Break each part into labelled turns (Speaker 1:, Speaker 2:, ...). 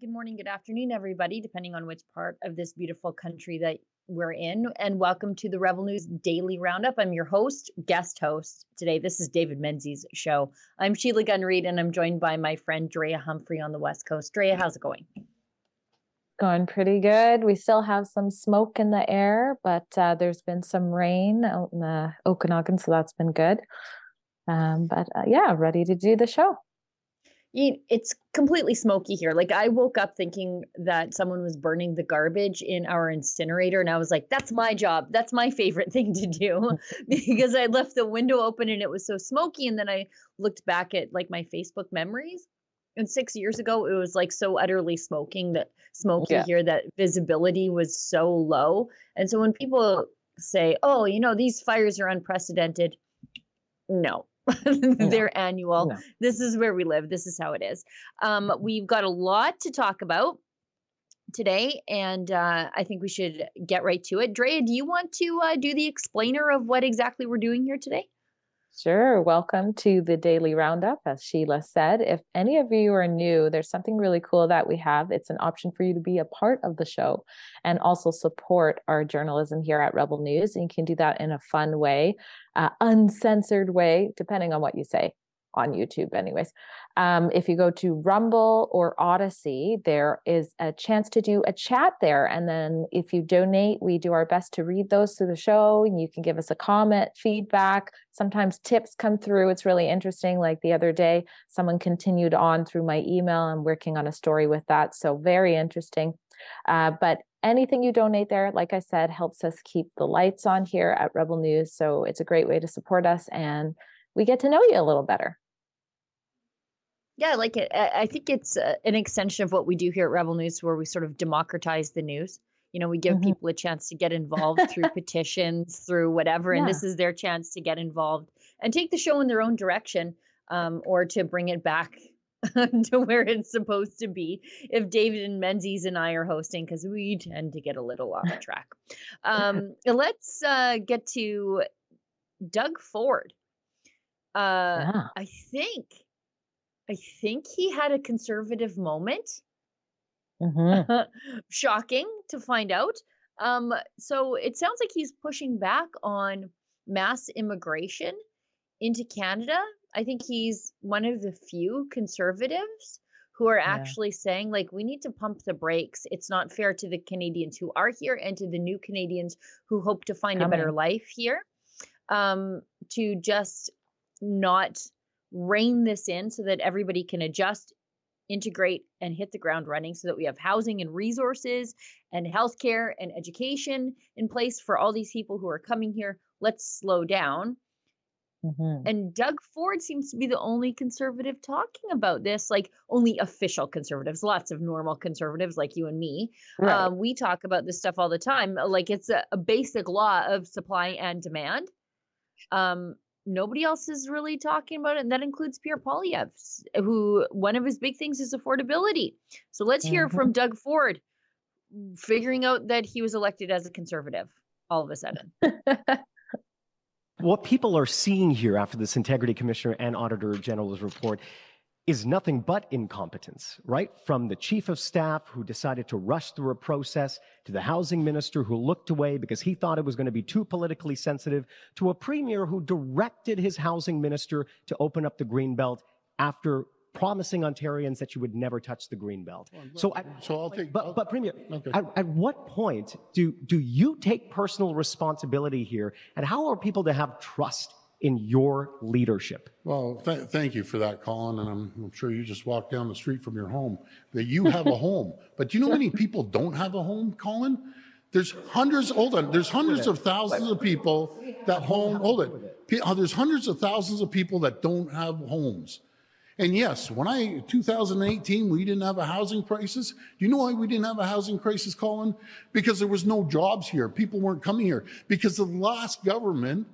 Speaker 1: Good morning, good afternoon, everybody, depending on which part of this beautiful country that we're in. And welcome to the Rebel News Daily Roundup. I'm your host, guest host today. This is David Menzies' show. I'm Sheila Gunn Reid, and I'm joined by my friend Drea Humphrey on the West Coast. Drea, how's it going?
Speaker 2: Going pretty good. We still have some smoke in the air, but uh, there's been some rain out in the Okanagan, so that's been good. Um, but uh, yeah, ready to do the show
Speaker 1: it's completely smoky here. Like I woke up thinking that someone was burning the garbage in our incinerator and I was like that's my job. That's my favorite thing to do because I left the window open and it was so smoky and then I looked back at like my Facebook memories and 6 years ago it was like so utterly smoking that smoky yeah. here that visibility was so low. And so when people say, "Oh, you know, these fires are unprecedented." No, They're annual. This is where we live. This is how it is. Um, mm-hmm. we've got a lot to talk about today, and uh, I think we should get right to it. Drea, do you want to uh, do the explainer of what exactly we're doing here today?
Speaker 2: Sure. Welcome to the daily roundup. As Sheila said, if any of you are new, there's something really cool that we have. It's an option for you to be a part of the show and also support our journalism here at Rebel News. And you can do that in a fun way, uh, uncensored way, depending on what you say on YouTube, anyways. Um, if you go to Rumble or Odysee, there is a chance to do a chat there. And then if you donate, we do our best to read those through the show. And you can give us a comment, feedback. Sometimes tips come through. It's really interesting. Like the other day, someone continued on through my email. I'm working on a story with that. So very interesting. Uh, but anything you donate there, like I said, helps us keep the lights on here at Rebel News. So it's a great way to support us and we get to know you a little better.
Speaker 1: Yeah, I like it. I think it's uh, an extension of what we do here at Rebel News, where we sort of democratize the news. You know, we give mm-hmm. people a chance to get involved through petitions, through whatever, yeah. and this is their chance to get involved and take the show in their own direction, um, or to bring it back to where it's supposed to be. If David and Menzies and I are hosting, because we tend to get a little off track. Um, let's uh, get to Doug Ford. Uh, yeah. I think I think he had a conservative moment. Mm-hmm. Shocking to find out. Um, so it sounds like he's pushing back on mass immigration into Canada. I think he's one of the few conservatives who are actually yeah. saying, like, we need to pump the brakes. It's not fair to the Canadians who are here and to the new Canadians who hope to find Coming. a better life here um, to just not rein this in so that everybody can adjust, integrate, and hit the ground running so that we have housing and resources and healthcare and education in place for all these people who are coming here. Let's slow down. Mm-hmm. And Doug Ford seems to be the only conservative talking about this, like only official conservatives. Lots of normal conservatives like you and me. Right. Um, we talk about this stuff all the time. Like it's a, a basic law of supply and demand. Um, nobody else is really talking about it. And that includes Pierre Poilievre, who one of his big things is affordability. So let's hear mm-hmm. from Doug Ford figuring out that he was elected as a conservative all of a sudden.
Speaker 3: what people are seeing here after this integrity commissioner and auditor general's report is nothing but incompetence, right? From the chief of staff who decided to rush through a process to the housing minister who looked away because he thought it was going to be too politically sensitive to a premier who directed his housing minister to open up the greenbelt after promising Ontarians that you would never touch the greenbelt. So, at, so I'll take. But, I'll, but Premier, okay. at, at what point do do you take personal responsibility here, and how are people to have trust in your leadership?
Speaker 4: Well, th- thank you for that, Colin. And I'm, I'm, sure you just walked down the street from your home that you have a home. But do you know how many people don't have a home, Colin? There's hundreds, hold on, there's hundreds of thousands of people that home, hold it. Uh, there's hundreds of thousands of people that don't have homes. And yes, when I, 2018, we didn't have a housing crisis. Do you know why we didn't have a housing crisis, Colin? Because there was no jobs here. People weren't coming here. Because the last government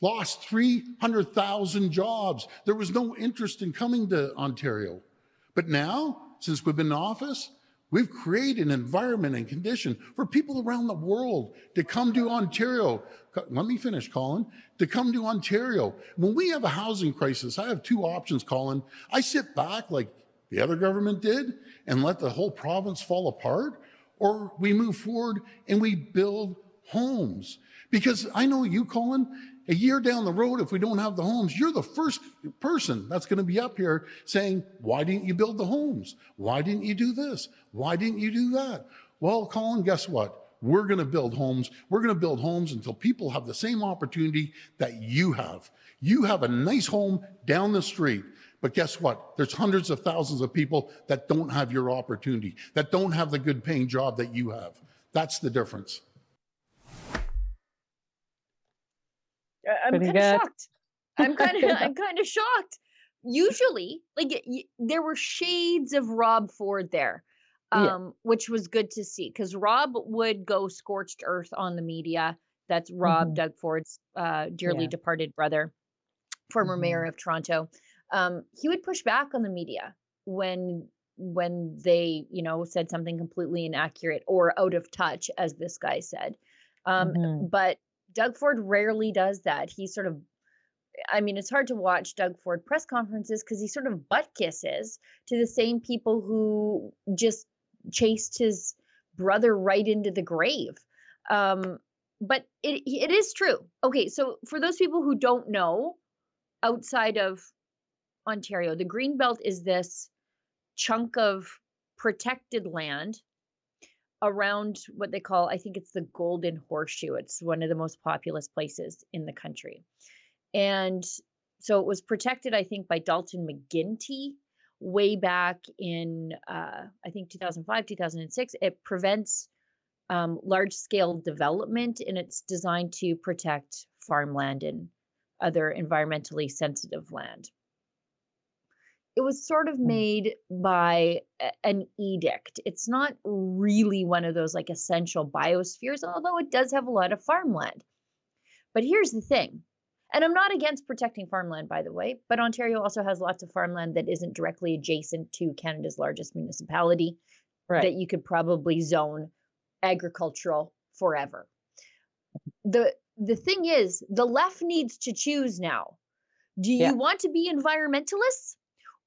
Speaker 4: lost 300,000 jobs. There was no interest in coming to Ontario. But now, since we've been in office, we've created an environment and condition for people around the world to come to Ontario. Let me finish, Colin. To come to Ontario. When we have a housing crisis, I have two options, Colin. I sit back like the other government did and let the whole province fall apart, or we move forward and we build homes. Because I know you, Colin, a year down the road, if we don't have the homes, you're the first person that's going to be up here saying, Why didn't you build the homes? Why didn't you do this? Why didn't you do that? Well, Colin, guess what? We're going to build homes. We're going to build homes until people have the same opportunity that you have. You have a nice home down the street. But guess what? There's hundreds of thousands of people that don't have your opportunity, that don't have the good paying job that you have. That's the difference.
Speaker 1: I'm kind of shocked. I'm kind of I'm kind of shocked. Usually, like there were shades of Rob Ford there, um, yeah. which was good to see because Rob would go scorched earth on the media. That's Rob mm-hmm. Doug Ford's uh, dearly yeah. departed brother, former mm-hmm. mayor of Toronto. Um, he would push back on the media when when they you know said something completely inaccurate or out of touch, as this guy said. Um, mm-hmm. But Doug Ford rarely does that. He sort of I mean, it's hard to watch Doug Ford press conferences because he sort of butt kisses to the same people who just chased his brother right into the grave. Um, but it it is true. Okay, so for those people who don't know, outside of Ontario, the green belt is this chunk of protected land around what they call, I think it's the Golden Horseshoe. It's one of the most populous places in the country. And so it was protected, I think, by Dalton McGuinty way back in, uh, I think, 2005, 2006. It prevents um, large scale development and it's designed to protect farmland and other environmentally sensitive land it was sort of hmm. made by an edict. It's not really one of those like essential biospheres, although it does have a lot of farmland. But here's the thing, and I'm not against protecting farmland, by the way, but Ontario also has lots of farmland that isn't directly adjacent to Canada's largest municipality right. that you could probably zone agricultural forever. The the thing is, the left needs to choose now. Do you yeah. want to be environmentalists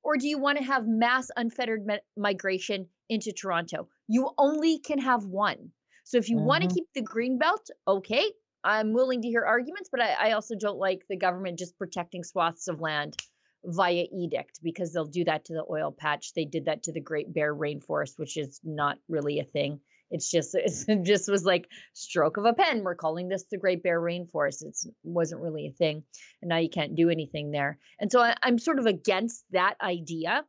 Speaker 1: or do you want to have mass unfettered migration into Toronto? You only can have one. So if you mm-hmm. want to keep the green belt, okay, I'm willing to hear arguments, but I, I, also don't like the government just protecting swaths of land via edict because they'll do that to the oil patch. They did that to the Great Bear Rainforest, which is not really a thing. It's just it just was like stroke of a pen. We're calling this the Great Bear Rainforest. It wasn't really a thing, and now you can't do anything there. And so I, am sort of against that idea,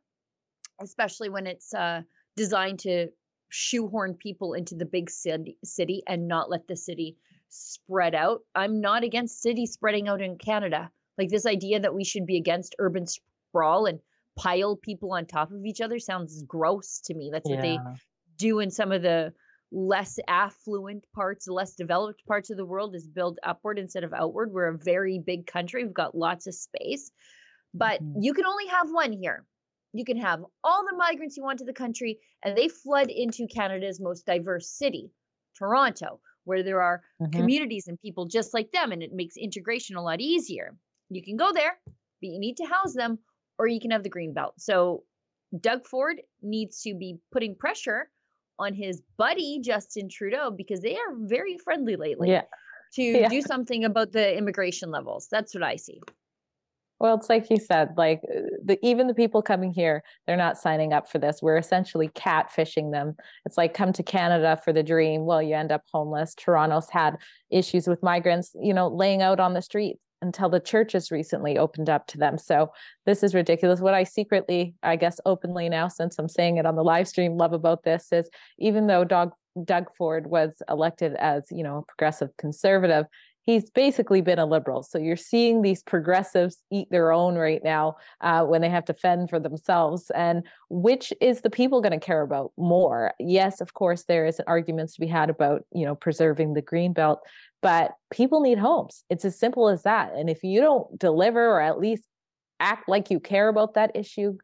Speaker 1: especially when it's uh, designed to shoehorn people into the big city, city and not let the city spread out. I'm not against cities spreading out in Canada. Like this idea that we should be against urban sprawl and pile people on top of each other sounds gross to me. That's yeah. what they do in some of the less affluent parts, less developed parts of the world is build upward instead of outward. We're a very big country. We've got lots of space, but mm-hmm. you can only have one here. You can have all the migrants you want to the country, and they flood into Canada's most diverse city, Toronto, where there are mm-hmm. communities and people just like them, and it makes integration a lot easier. You can go there, but you need to house them, or you can have the green belt. So Doug Ford needs to be putting pressure on his buddy Justin Trudeau because they are very friendly lately.
Speaker 2: Yeah.
Speaker 1: To yeah. do something about the immigration levels. That's what I see.
Speaker 2: Well, it's like you said, like uh, the even the people coming here, they're not signing up for this. We're essentially catfishing them. It's like come to Canada for the dream. Well, you end up homeless. Toronto's had issues with migrants, you know, laying out on the streets until the churches recently opened up to them. So this is ridiculous. What I secretly, I guess openly now, since I'm saying it on the live stream, love about this is even though Doug Doug Ford was elected as, you know, a progressive conservative, he's basically been a liberal. So you're seeing these progressives eat their own right now uh, when they have to fend for themselves. And which is the people going to care about more? Yes, of course, there is arguments to be had about you know preserving the green belt, but people need homes. It's as simple as that. And if you don't deliver or at least act like you care about that issue,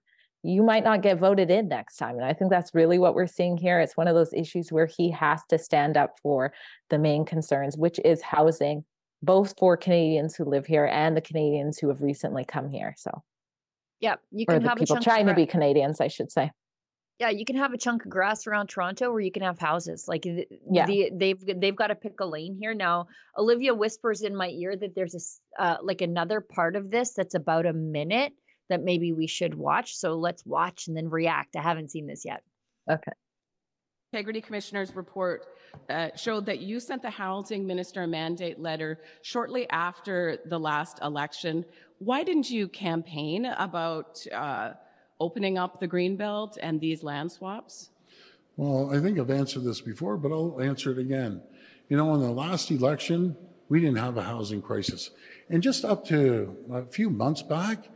Speaker 2: you might not get voted in next time. And I think that's really what we're seeing here. It's one of those issues where he has to stand up for the main concerns, which is housing, both for Canadians who live here and the Canadians who have recently come here. So
Speaker 1: Yeah, you can have a
Speaker 2: people trying to be Canadians, I should say.
Speaker 1: yeah, you can have a chunk of grass around Toronto, or you can have houses. Like
Speaker 2: Yeah.
Speaker 1: the they've they've got to pick a lane here now. Olivia whispers in my ear that there's a uh, like another part of this that's about a minute that maybe we should watch. So let's watch and then react. I haven't seen this yet.
Speaker 2: Okay.
Speaker 5: Integrity Commissioner's report uh, showed that you sent the housing minister a mandate letter shortly after the last election. Why didn't you campaign about uh, opening up the Greenbelt and these land swaps?
Speaker 4: Well, I think I've answered this before, but I'll answer it again. You know, in the last election, we didn't have a housing crisis. And just up to a few months back,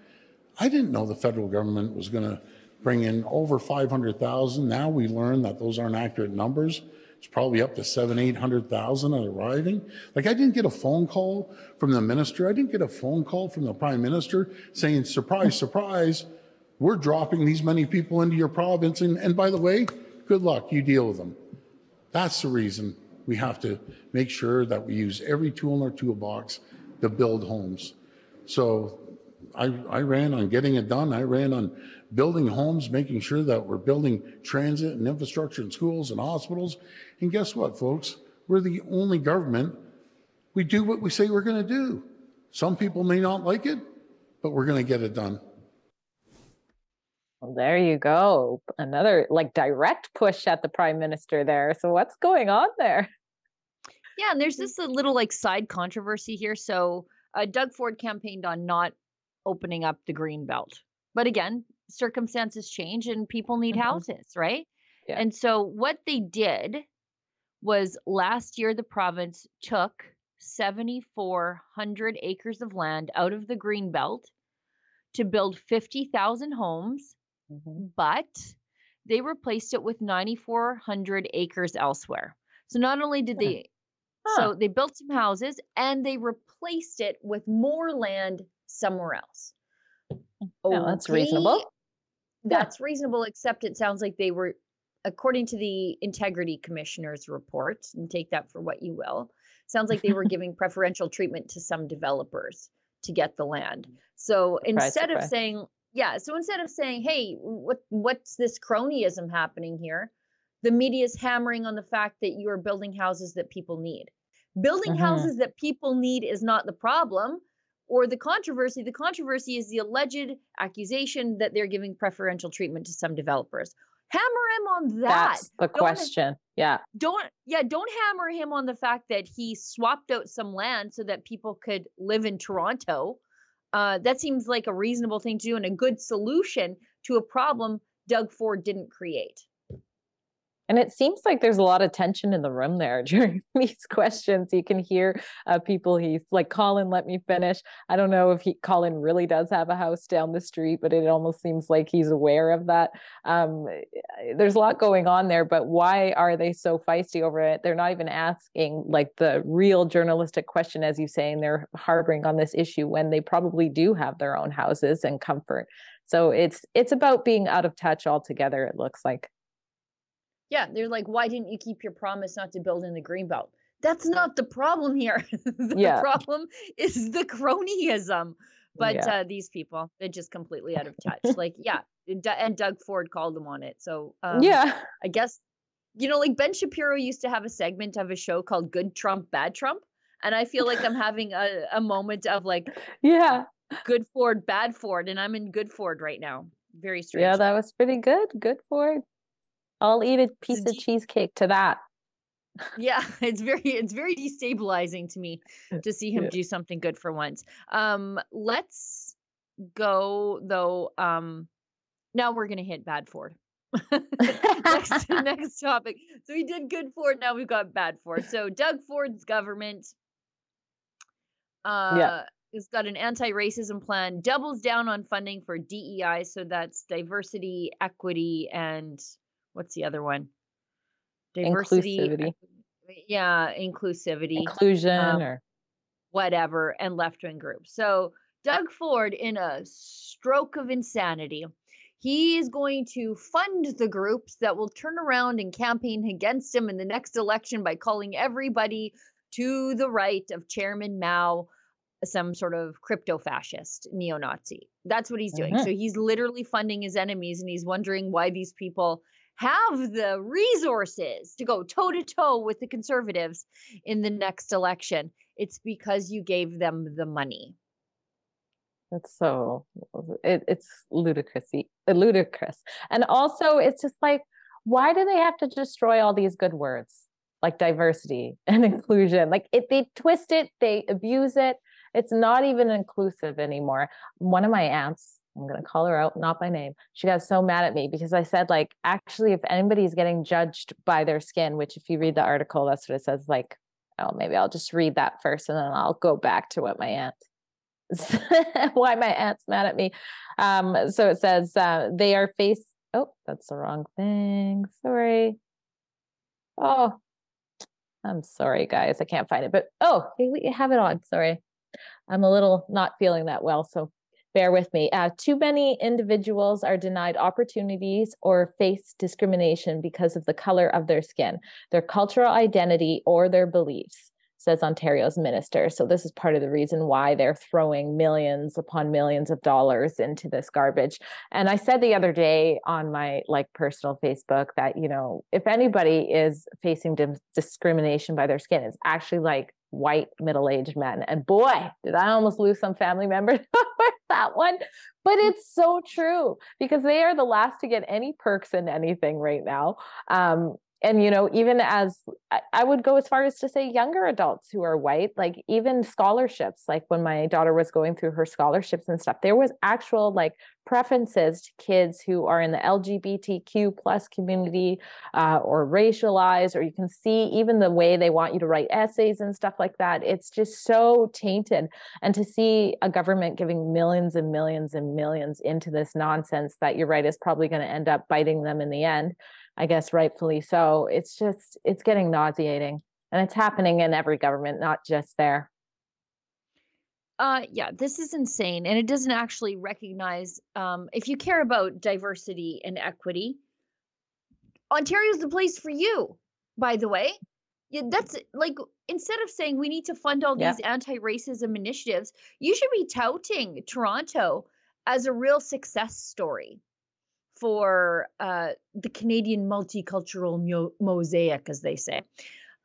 Speaker 4: I didn't know the federal government was going to bring in over 500,000. Now we learn that those aren't accurate numbers. It's probably up to seven, 800,000 are arriving. Like I didn't get a phone call from the minister. I didn't get a phone call from the prime minister saying, surprise, surprise, we're dropping these many people into your province. And, and by the way, good luck. You deal with them. That's the reason we have to make sure that we use every tool in our toolbox to build homes. So I, I ran on getting it done. I ran on building homes, making sure that we're building transit and infrastructure and schools and hospitals. And guess what, folks? We're the only government. We do what we say we're going to do. Some people may not like it, but we're going to get it done.
Speaker 2: Well, there you go. Another like direct push at the prime minister there. So what's going on there?
Speaker 1: Yeah, and there's this a little like side controversy here. So uh, Doug Ford campaigned on not opening up the green belt, but again, circumstances change and people need
Speaker 2: Mhm.
Speaker 1: houses, right?
Speaker 2: Yeah.
Speaker 1: And so what they did was last year the province took 7,400 acres of land out of the green belt to build 50,000 homes,
Speaker 2: Mhm.
Speaker 1: but they replaced it with 9,400 acres elsewhere. So not only did
Speaker 2: Yeah.
Speaker 1: they
Speaker 2: Huh.
Speaker 1: so they built some houses and they replaced it with more land somewhere else.
Speaker 2: Yeah, that's reasonable.
Speaker 1: That's reasonable, except it sounds like they were, according to the integrity commissioner's report, and take that for what you will, sounds like they were giving preferential treatment to some developers to get the land. So instead of saying, yeah, so instead of saying, hey, what what's this cronyism happening here? The media is hammering on the fact that you are building houses that people need. Building
Speaker 2: Mhm.
Speaker 1: houses that people need is not the problem or the controversy. The controversy is the alleged accusation that they're giving preferential treatment to some developers. Hammer him on that.
Speaker 2: That's the
Speaker 1: Don't-
Speaker 2: question. Yeah.
Speaker 1: Don't yeah, don't hammer him on the fact that he swapped out some land so that people could live in Toronto. Uh, that seems like a reasonable thing to do and a good solution to a problem Doug Ford didn't create.
Speaker 2: And it seems like there's a lot of tension in the room there during these questions. You can hear uh, people. He's like, Colin, let me finish. I don't know if he, Colin really does have a house down the street, but it almost seems like he's aware of that. Um, there's a lot going on there, but why are they so feisty over it? They're not even asking like the real journalistic question, as you say, and they're harboring on this issue when they probably do have their own houses and comfort. So it's it's about being out of touch altogether. It looks like.
Speaker 1: Yeah, they're like, why didn't you keep your promise not to build in the greenbelt? That's not the problem here. the
Speaker 2: Yeah.
Speaker 1: problem is the cronyism. But
Speaker 2: Yeah.
Speaker 1: uh, these people, they're just completely out of touch. like, yeah, and Doug Ford called them on it. So um,
Speaker 2: yeah.
Speaker 1: I guess you know, like Ben Shapiro used to have a segment of a show called Good Trump, Bad Trump, and I feel like I'm having a, a moment of like
Speaker 2: Yeah.
Speaker 1: Good Ford, Bad Ford, and I'm in Good Ford right now. Very strange.
Speaker 2: Yeah, that was pretty good. Good for it. I'll eat a piece of cheesecake to that.
Speaker 1: yeah it's very it's very destabilizing to me to see him
Speaker 2: Yeah.
Speaker 1: do something good for once. Um let's go though um now we're gonna hit bad ford next next topic. So we did good ford now we've got bad ford so doug ford's government uh has got an anti-racism plan doubles down on funding for dei so that's diversity equity and what's the other one diversity
Speaker 2: Inclusivity.
Speaker 1: yeah inclusivity
Speaker 2: Inclusion
Speaker 1: um,
Speaker 2: or
Speaker 1: whatever and left-wing groups so doug ford in a stroke of insanity he is going to fund the groups that will turn around and campaign against him in the next election by calling everybody to the right of chairman mao some sort of crypto fascist neo Nazi. That's what he's doing. Mm-hmm. So he's literally funding his enemies and he's wondering why these people have the resources to go toe to toe with the conservatives in the next election. It's because you gave them the money.
Speaker 2: That's so it, it's ludicrous, ludicrous, and also it's just like, why do they have to destroy all these good words like diversity and inclusion? Like it, they twist it, they abuse it. It's not even inclusive anymore. One of my aunts, I'm going to call her out, not by name. She got so mad at me because I said, like, actually, if anybody's getting judged by their skin, which if you read the article, that's what it says. Like, oh, maybe I'll just read that first and then I'll go back to what my aunt why my aunt's mad at me. Um, so it says uh, they are face. Oh, that's the wrong thing. Sorry. Oh, I'm sorry, guys. I can't find it. But oh, we have it on. Sorry, I'm a little not feeling that well, so bear with me. Uh, too many individuals are denied opportunities or face discrimination because of the color of their skin, their cultural identity, or their beliefs says Ontario's minister. So this is part of the reason why they're throwing millions upon millions of dollars into this garbage. And I said the other day on my like personal Facebook that, you know, if anybody is facing discrimination by their skin, it's actually like white middle-aged men. And boy, did I almost lose some family members over that one. But it's so true because they are the last to get any perks in anything right now. Um, and you know even as i would go as far as to say younger adults who are white like even scholarships like when my daughter was going through her scholarships and stuff there was actual like preferences to kids who are in the lgbtq plus community uh, or racialized or you can see even the way they want you to write essays and stuff like that. It's just so tainted. And to see a government giving millions and millions and millions into this nonsense that you're right is probably going to end up biting them in the end I guess rightfully so. It's just it's getting nauseating, and it's happening in every government, not just there.
Speaker 1: Uh, yeah, this is insane, and it doesn't actually recognize. Um, if you care about diversity and equity, Ontario's the place for you. By the way, yeah, that's like instead of saying we need to fund all these yeah. anti-racism initiatives, you should be touting Toronto as a real success story for uh, the Canadian multicultural mo- mosaic, as they say.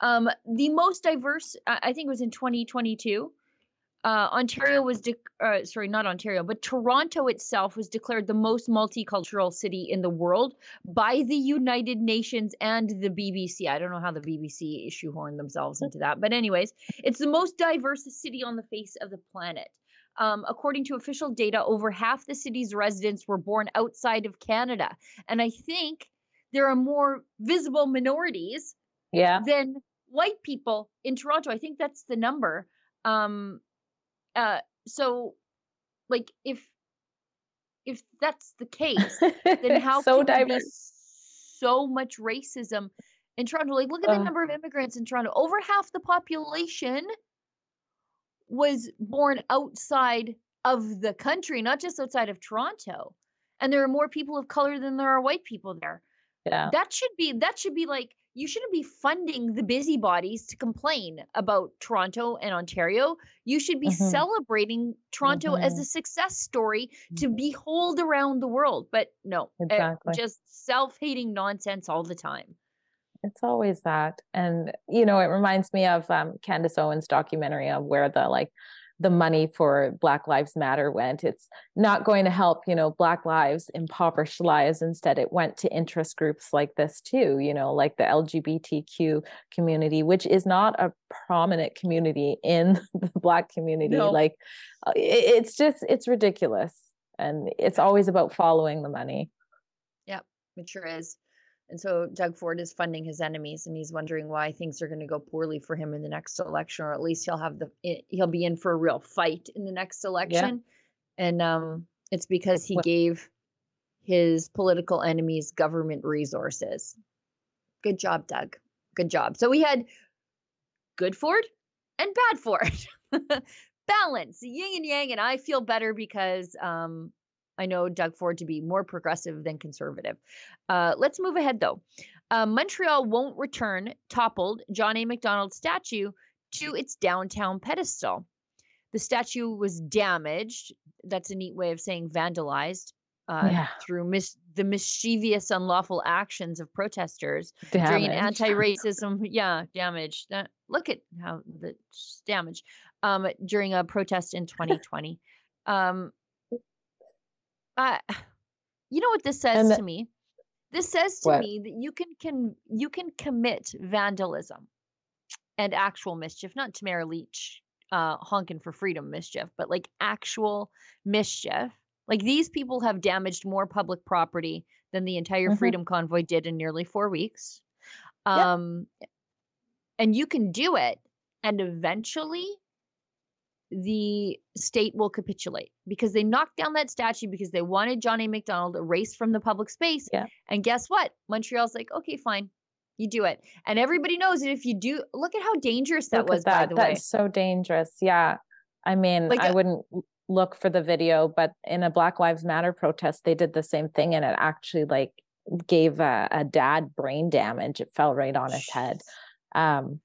Speaker 1: Um, the most diverse, I think it was in 2022. Uh, Ontario was, de- uh, sorry, not Ontario, but Toronto itself was declared the most multicultural city in the world by the United Nations and the BBC. I don't know how the BBC shoehorned themselves into that, but anyways, it's the most diverse city on the face of the planet. Um, according to official data, over half the city's residents were born outside of Canada. And I think there are more visible minorities
Speaker 2: yeah.
Speaker 1: than white people in Toronto. I think that's the number. Um, uh, so, like, if if that's the case, then how
Speaker 2: so
Speaker 1: can there be so much racism in Toronto? Like, look at the number of immigrants in Toronto. Over half the population was born outside of the country, not just outside of Toronto. And there are more people of color than there are white people there.
Speaker 2: Yeah.
Speaker 1: That should be that should be like you shouldn't be funding the busybodies to complain about Toronto and Ontario. You should be mm-hmm. celebrating Toronto mm-hmm. as a success story to mm-hmm. behold around the world. But no, eh, exactly. just self-hating nonsense all the time
Speaker 2: it's always that and you know it reminds me of um, candace owens documentary of where the like the money for black lives matter went. It's not going to help you know black lives impoverished lives. Instead it went to interest groups like this too you know like the lgbtq community which is not a prominent community in the black community. No. like uh, it's just it's ridiculous and it's always about following the money.
Speaker 1: Yep it sure is and so Doug Ford is funding his enemies, and he's wondering why things are going to go poorly for him in the next election, or at least he'll have the he'll be in for a real fight in the next election. Yeah. And um, it's because he gave his political enemies government resources. Good job, Doug. Good job. So we had good Ford and bad Ford. Balance, yin and yang, and I feel better because um, I know Doug Ford to be more progressive than conservative. Uh, let's move ahead, though. Uh, Montreal won't return toppled John A. Macdonald statue to its downtown pedestal. the statue was damaged. That's a neat way of saying vandalized uh,
Speaker 2: Yeah.
Speaker 1: through mis- the mischievous, unlawful actions of protesters during an anti-racism. yeah, damage. That, look at how the damage um, during a protest in 2020. um, uh, you know what this says
Speaker 2: the-
Speaker 1: to me? This says to
Speaker 2: What?
Speaker 1: me that you can can you can commit vandalism and actual mischief, not Tamara Lich uh, honking for freedom mischief, but like actual mischief. Like these people have damaged more public property than the entire
Speaker 2: Mhm.
Speaker 1: freedom convoy did in nearly four weeks.
Speaker 2: Yep.
Speaker 1: Um, and you can do it, and eventually the state will capitulate because they knocked down that statue because they wanted Johnny Macdonald erased from the public space.
Speaker 2: Yeah.
Speaker 1: And guess what? Montreal's like, okay, fine, you do it. And everybody knows that if you do, look at how dangerous that
Speaker 2: Look
Speaker 1: was,
Speaker 2: that.
Speaker 1: by the way.
Speaker 2: That's so dangerous. Yeah. I mean,
Speaker 1: Like,
Speaker 2: I
Speaker 1: uh,
Speaker 2: wouldn't look for the video, but in a Black Lives Matter protest, they did the same thing and it actually like gave a, a dad brain damage. It fell right on his head. Um,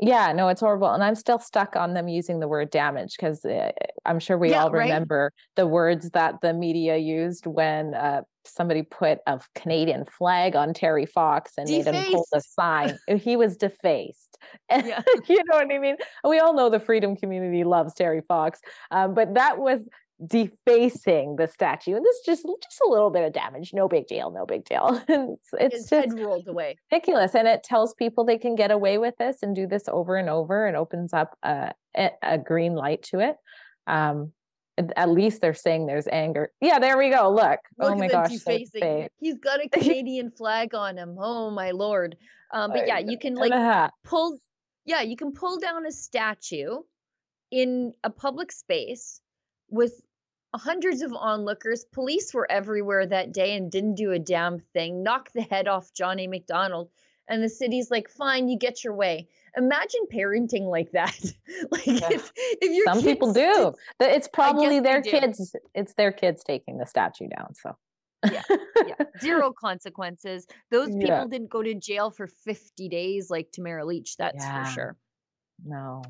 Speaker 2: yeah, no, it's horrible. And I'm still stuck on them using the word damage because uh, I'm sure we
Speaker 1: Yeah,
Speaker 2: all
Speaker 1: right?
Speaker 2: remember the words that the media used when uh, somebody put a Canadian flag on Terry Fox and made him hold a sign. He was defaced.
Speaker 1: Yeah.
Speaker 2: you know what I mean? We all know the freedom community loves Terry Fox, um, but that was defacing the statue. And this just just a little bit of damage. No big deal. No big deal. it's it's
Speaker 1: His
Speaker 2: just
Speaker 1: head rolled away.
Speaker 2: ridiculous and it tells people they can get away with this and do this over and over and opens up a, a, green light to it um at- least they're saying there's anger yeah there we go look,
Speaker 1: Look
Speaker 2: oh my
Speaker 1: the
Speaker 2: gosh so
Speaker 1: defacing.
Speaker 2: fake.
Speaker 1: He's got a Canadian flag on him. Oh my lord. Um, but yeah, you can like pull yeah you can pull down a statue in a public space with hundreds of onlookers. Police were everywhere that day and didn't do a damn thing. Knock the head off johnny macdonald. And the city's like fine you get your way. Imagine parenting like that. Like
Speaker 2: Yeah.
Speaker 1: if, if your
Speaker 2: some people do. Th- it's probably their kids it's their kids taking the statue down so.
Speaker 1: Yeah, zero consequences. Those people
Speaker 2: Yeah.
Speaker 1: didn't go to jail for 50 days like tamara lich that's
Speaker 2: Yeah.
Speaker 1: for sure.
Speaker 2: No.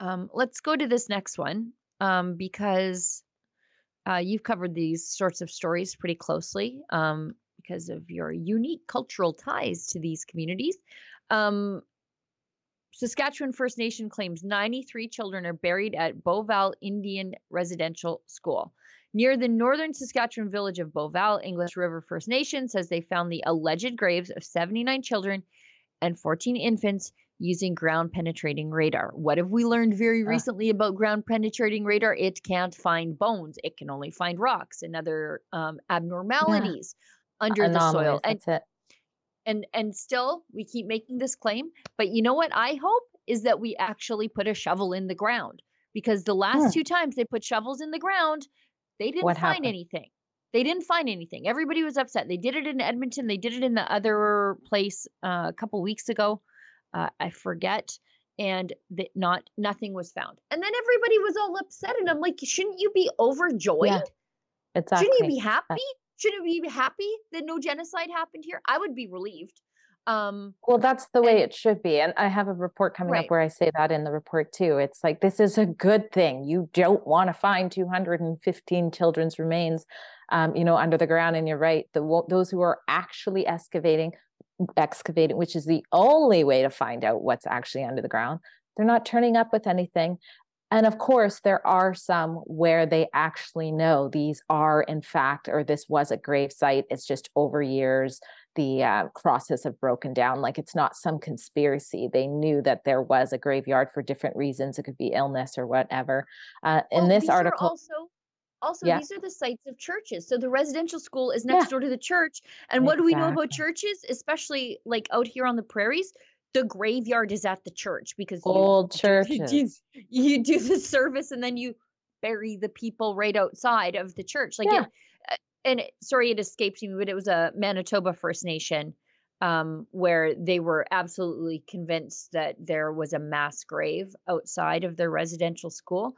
Speaker 1: Um, let's go to this next one um, because uh, you've covered these sorts of stories pretty closely um, because of your unique cultural ties to these communities. Um, Saskatchewan First Nation claims 93 children are buried at Beauval Indian Residential School. Near the northern Saskatchewan village of Beauval, English River First Nation says they found the alleged graves of 79 children and 14 infants using ground penetrating radar. What have we learned very
Speaker 2: Ah.
Speaker 1: recently about ground penetrating radar? It can't find bones, it can only find rocks and other um, abnormalities under the soil.
Speaker 2: Anomalies,
Speaker 1: And
Speaker 2: that's it
Speaker 1: and and still we keep making this claim but you know what i hope is that we actually put a shovel in the ground because the last
Speaker 2: Hmm.
Speaker 1: two times they put shovels in the ground they didn't
Speaker 2: What
Speaker 1: find
Speaker 2: happened?
Speaker 1: anything they didn't find anything everybody was upset they did it in edmonton they did it in the other place uh, a couple weeks ago uh, i forget and that not nothing was found and then everybody was all upset and i'm like shouldn't you be overjoyed
Speaker 2: exactly
Speaker 1: Shouldn't you be happy? Shouldn't we be happy that no genocide happened here? I would be relieved. Um,
Speaker 2: Well, that's the way
Speaker 1: And-
Speaker 2: it should be. And I have a report coming
Speaker 1: Right.
Speaker 2: up where I say that in the report too. It's like, this is a good thing. You don't want to find 215 children's remains, um, you know, under the ground. And you're right. The, those who are actually excavating, excavating, which is the only way to find out what's actually under the ground, they're not turning up with anything. And of course, there are some where they actually know these are, in fact, or this was a grave site. It's just over years the uh, crosses have broken down. Like it's not some conspiracy. They knew that there was a graveyard for different reasons. It could be illness or whatever. Uh, in
Speaker 1: well,
Speaker 2: this article,
Speaker 1: also also
Speaker 2: Yeah.
Speaker 1: these are the sites of churches. So the residential school is
Speaker 2: Yeah.
Speaker 1: next door to the church. And what do we know about churches, especially like out here on the prairies? The graveyard is at the church because you
Speaker 2: old
Speaker 1: do-
Speaker 2: churches.
Speaker 1: You, you do the service and then you bury the people right outside of the church. Like
Speaker 2: Yeah.
Speaker 1: it, uh, and it, sorry, it escaped me, but it was a Manitoba First Nation um, where they were absolutely convinced that there was a mass grave outside of their residential school,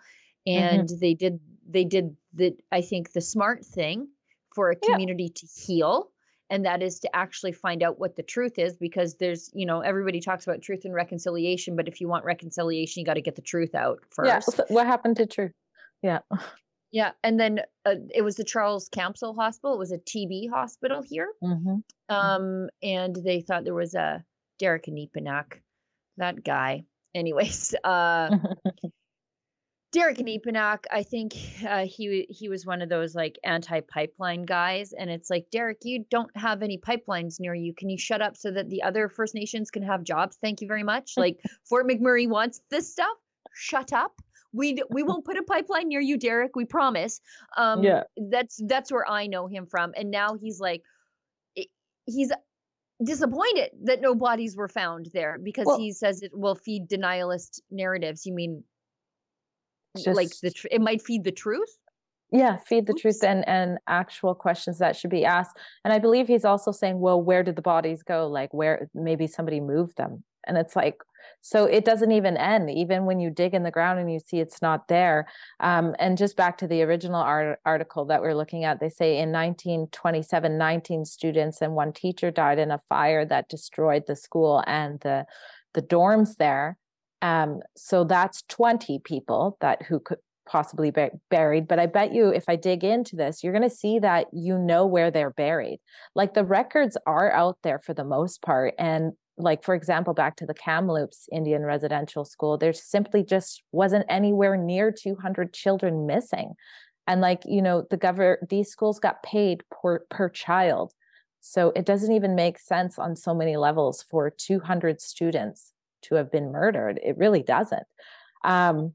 Speaker 1: and they did they did the I think the smart thing for a
Speaker 2: Yeah.
Speaker 1: community to heal and that is to actually find out what the truth is because there's you know everybody talks about truth and reconciliation but if you want reconciliation you got to get the truth out first.
Speaker 2: yeah so what happened to truth? Yeah.
Speaker 1: Yeah and then uh, it was the charles Camsell hospital it was a tb hospital here.
Speaker 2: Mm-hmm.
Speaker 1: um and they thought there was a derek Nepinak, that guy. Anyways uh Derek Nepinak, I think uh, he he was one of those like anti-pipeline guys, and it's like Derek, you don't have any pipelines near you. Can you shut up so that the other First Nations can have jobs? Thank you very much. Like Fort McMurray wants this stuff. Shut up. We we won't put a pipeline near you, Derek. We promise. Um,
Speaker 2: yeah,
Speaker 1: that's that's where I know him from, and now he's like, he's disappointed that no bodies were found there because well, he says it will feed denialist narratives. You mean just, like the tr- it might feed the truth?
Speaker 2: Yeah feed the Oops. truth and and actual questions that should be asked. And i believe he's also saying well where did the bodies go? Like where maybe somebody moved them. And it's like so it doesn't even end even when you dig in the ground and you see it's not there. Um, and just back to the original art- article that we're looking at they say in 1927 19 students and one teacher died in a fire that destroyed the school and the the dorms there um, so that's 20 people that who could possibly be buried. But I bet you if I dig into this, you're going to see that you know where they're buried. Like the records are out there for the most part. And like, for example, back to the Kamloops Indian Residential School, there simply just wasn't anywhere near 200 children missing. And like, you know, the governor, these schools got paid per, per child. So it doesn't even make sense on so many levels for 200 students to have been murdered. It really doesn't. Um,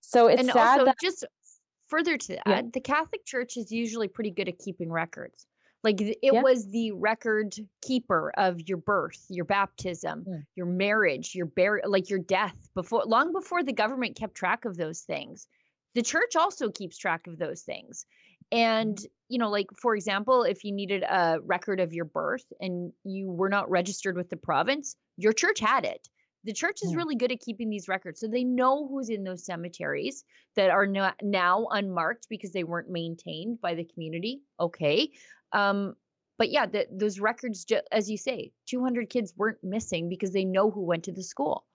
Speaker 2: so it's
Speaker 1: and
Speaker 2: sad
Speaker 1: also
Speaker 2: that,
Speaker 1: just further to that, yeah. the Catholic Church is usually pretty good at keeping records. Like it yeah. was the record keeper of your birth, your baptism, yeah. your marriage, your bur- like your death before long before the government kept track of those things. The church also keeps track of those things. And, mm-hmm. you know, like for example, if you needed a record of your birth and you were not registered with the province, your church had it. The church is really good at keeping these records. So they know who's in those cemeteries that are not now unmarked because they weren't maintained by the community. Okay. Um, but yeah, the, those records, ju- as you say, 200 kids weren't missing because they know who went to the school.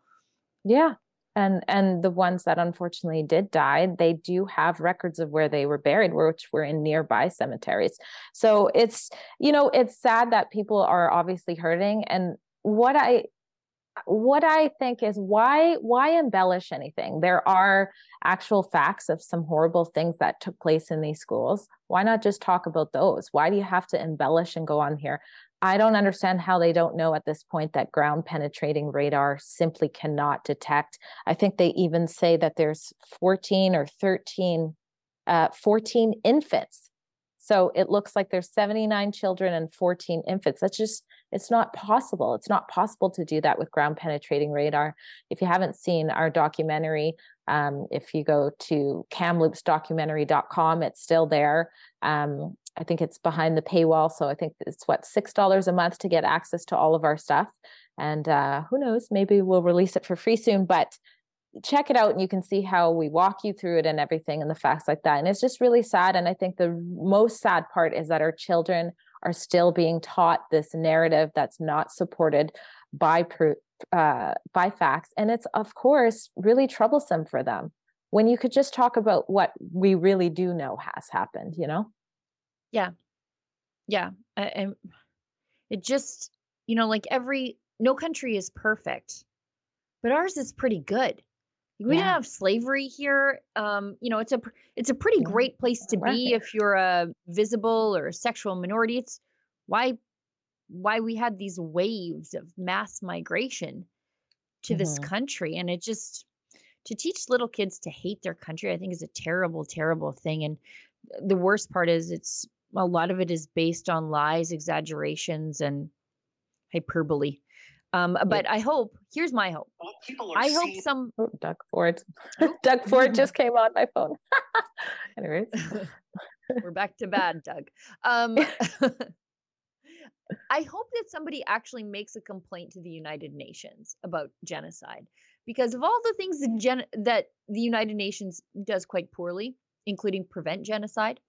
Speaker 2: Yeah. And and the ones that unfortunately did die, they do have records of where they were buried, which were in nearby cemeteries. So it's you know it's sad that people are obviously hurting. And what I what I think is why why embellish anything? There are actual facts of some horrible things that took place in these schools. Why not just talk about those? Why do you have to embellish and go on here? I don't understand how they don't know at this point that ground penetrating radar simply cannot detect. I think they even say that there's 14 or 13 uh, 14 infants. So it looks like there's 79 children and 14 infants. That's just it's not possible. It's not possible to do that with ground penetrating radar. If you haven't seen our documentary, um, if you go to kamloopsdocumentary.com, it's still there. Um, I think it's behind the paywall. So I think it's what, $6 a month to get access to all of our stuff. And uh, who knows, maybe we'll release it for free soon. But check it out and you can see how we walk you through it and everything and the facts like that. And it's just really sad. And I think the most sad part is that our children are still being taught this narrative that's not supported by uh, by facts, and it's of course really troublesome for them when you could just talk about what we really do know has happened. You know?
Speaker 1: Yeah, yeah, and it just you know like every no country is perfect, but ours is pretty good we yeah. have slavery here um you know it's a it's a pretty great place to be if you're a visible or a sexual minority it's why why we had these waves of mass migration to mm-hmm. this country and it just to teach little kids to hate their country i think is a terrible terrible thing and the worst part is it's a lot of it is based on lies exaggerations and hyperbole um, but I hope, here's my hope. Well, I hope seeing... some.
Speaker 2: Oh, Doug Ford. Doug Ford just came on my phone. Anyways.
Speaker 1: We're back to bad, Doug. Um, I hope that somebody actually makes a complaint to the United Nations about genocide because of all the things that, gen- that the United Nations does quite poorly, including prevent genocide,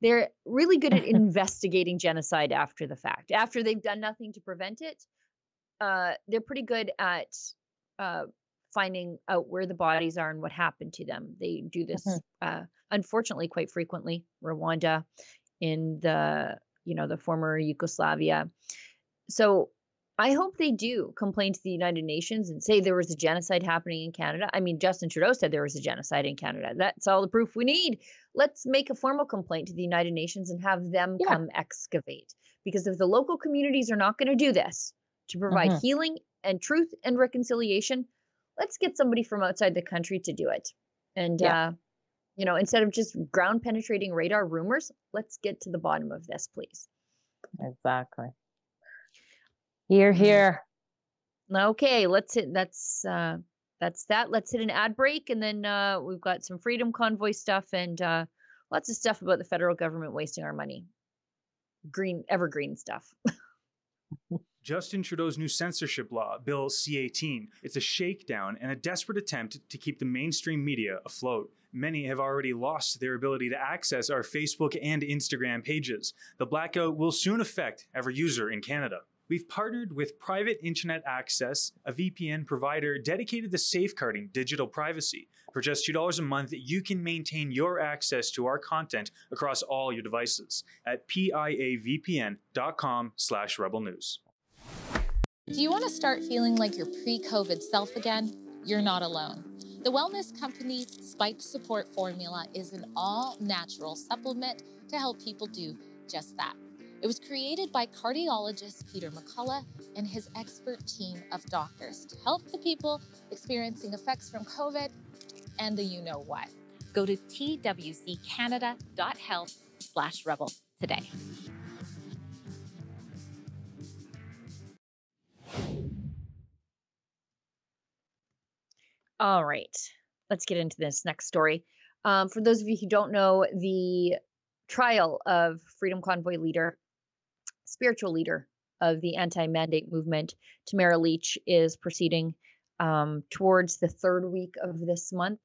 Speaker 1: they're really good at investigating genocide after the fact. After they've done nothing to prevent it, uh, they're pretty good at uh, finding out where the bodies are and what happened to them. They do this, mm-hmm. uh, unfortunately, quite frequently. Rwanda, in the you know the former Yugoslavia. So I hope they do complain to the United Nations and say there was a genocide happening in Canada. I mean, Justin Trudeau said there was a genocide in Canada. That's all the proof we need. Let's make a formal complaint to the United Nations and have them yeah. come excavate. Because if the local communities are not going to do this to provide mm-hmm. healing and truth and reconciliation, let's get somebody from outside the country to do it. And, yeah. uh, you know, instead of just ground penetrating radar rumors, let's get to the bottom of this, please.
Speaker 2: Exactly. Here, mm-hmm. here.
Speaker 1: Okay, let's hit that's uh that's that. Let's hit an ad break and then uh we've got some freedom convoy stuff and uh lots of stuff about the federal government wasting our money. Green evergreen stuff.
Speaker 6: Justin Trudeau's new censorship law, Bill C 18. It's a shakedown and a desperate attempt to keep the mainstream media afloat. Many have already lost their ability to access our Facebook and Instagram pages. The blackout will soon affect every user in Canada. We've partnered with Private Internet Access, a VPN provider dedicated to safeguarding digital privacy. For just $2 a month, you can maintain your access to our content across all your devices at piavpn.com slash rebel news.
Speaker 7: Do you want to start feeling like your pre-COVID self again? You're not alone. The wellness company's Spike Support Formula is an all-natural supplement to help people do just that. It was created by cardiologist Peter McCullough and his expert team of doctors to help the people experiencing effects from COVID and the you know what. Go to twccanada.health slash rebel today.
Speaker 1: All right, let's get into this next story. Um, for those of you who don't know, the trial of Freedom Convoy leader spiritual leader of the anti-mandate movement, Tamara Lich, is proceeding um, towards the third week of this month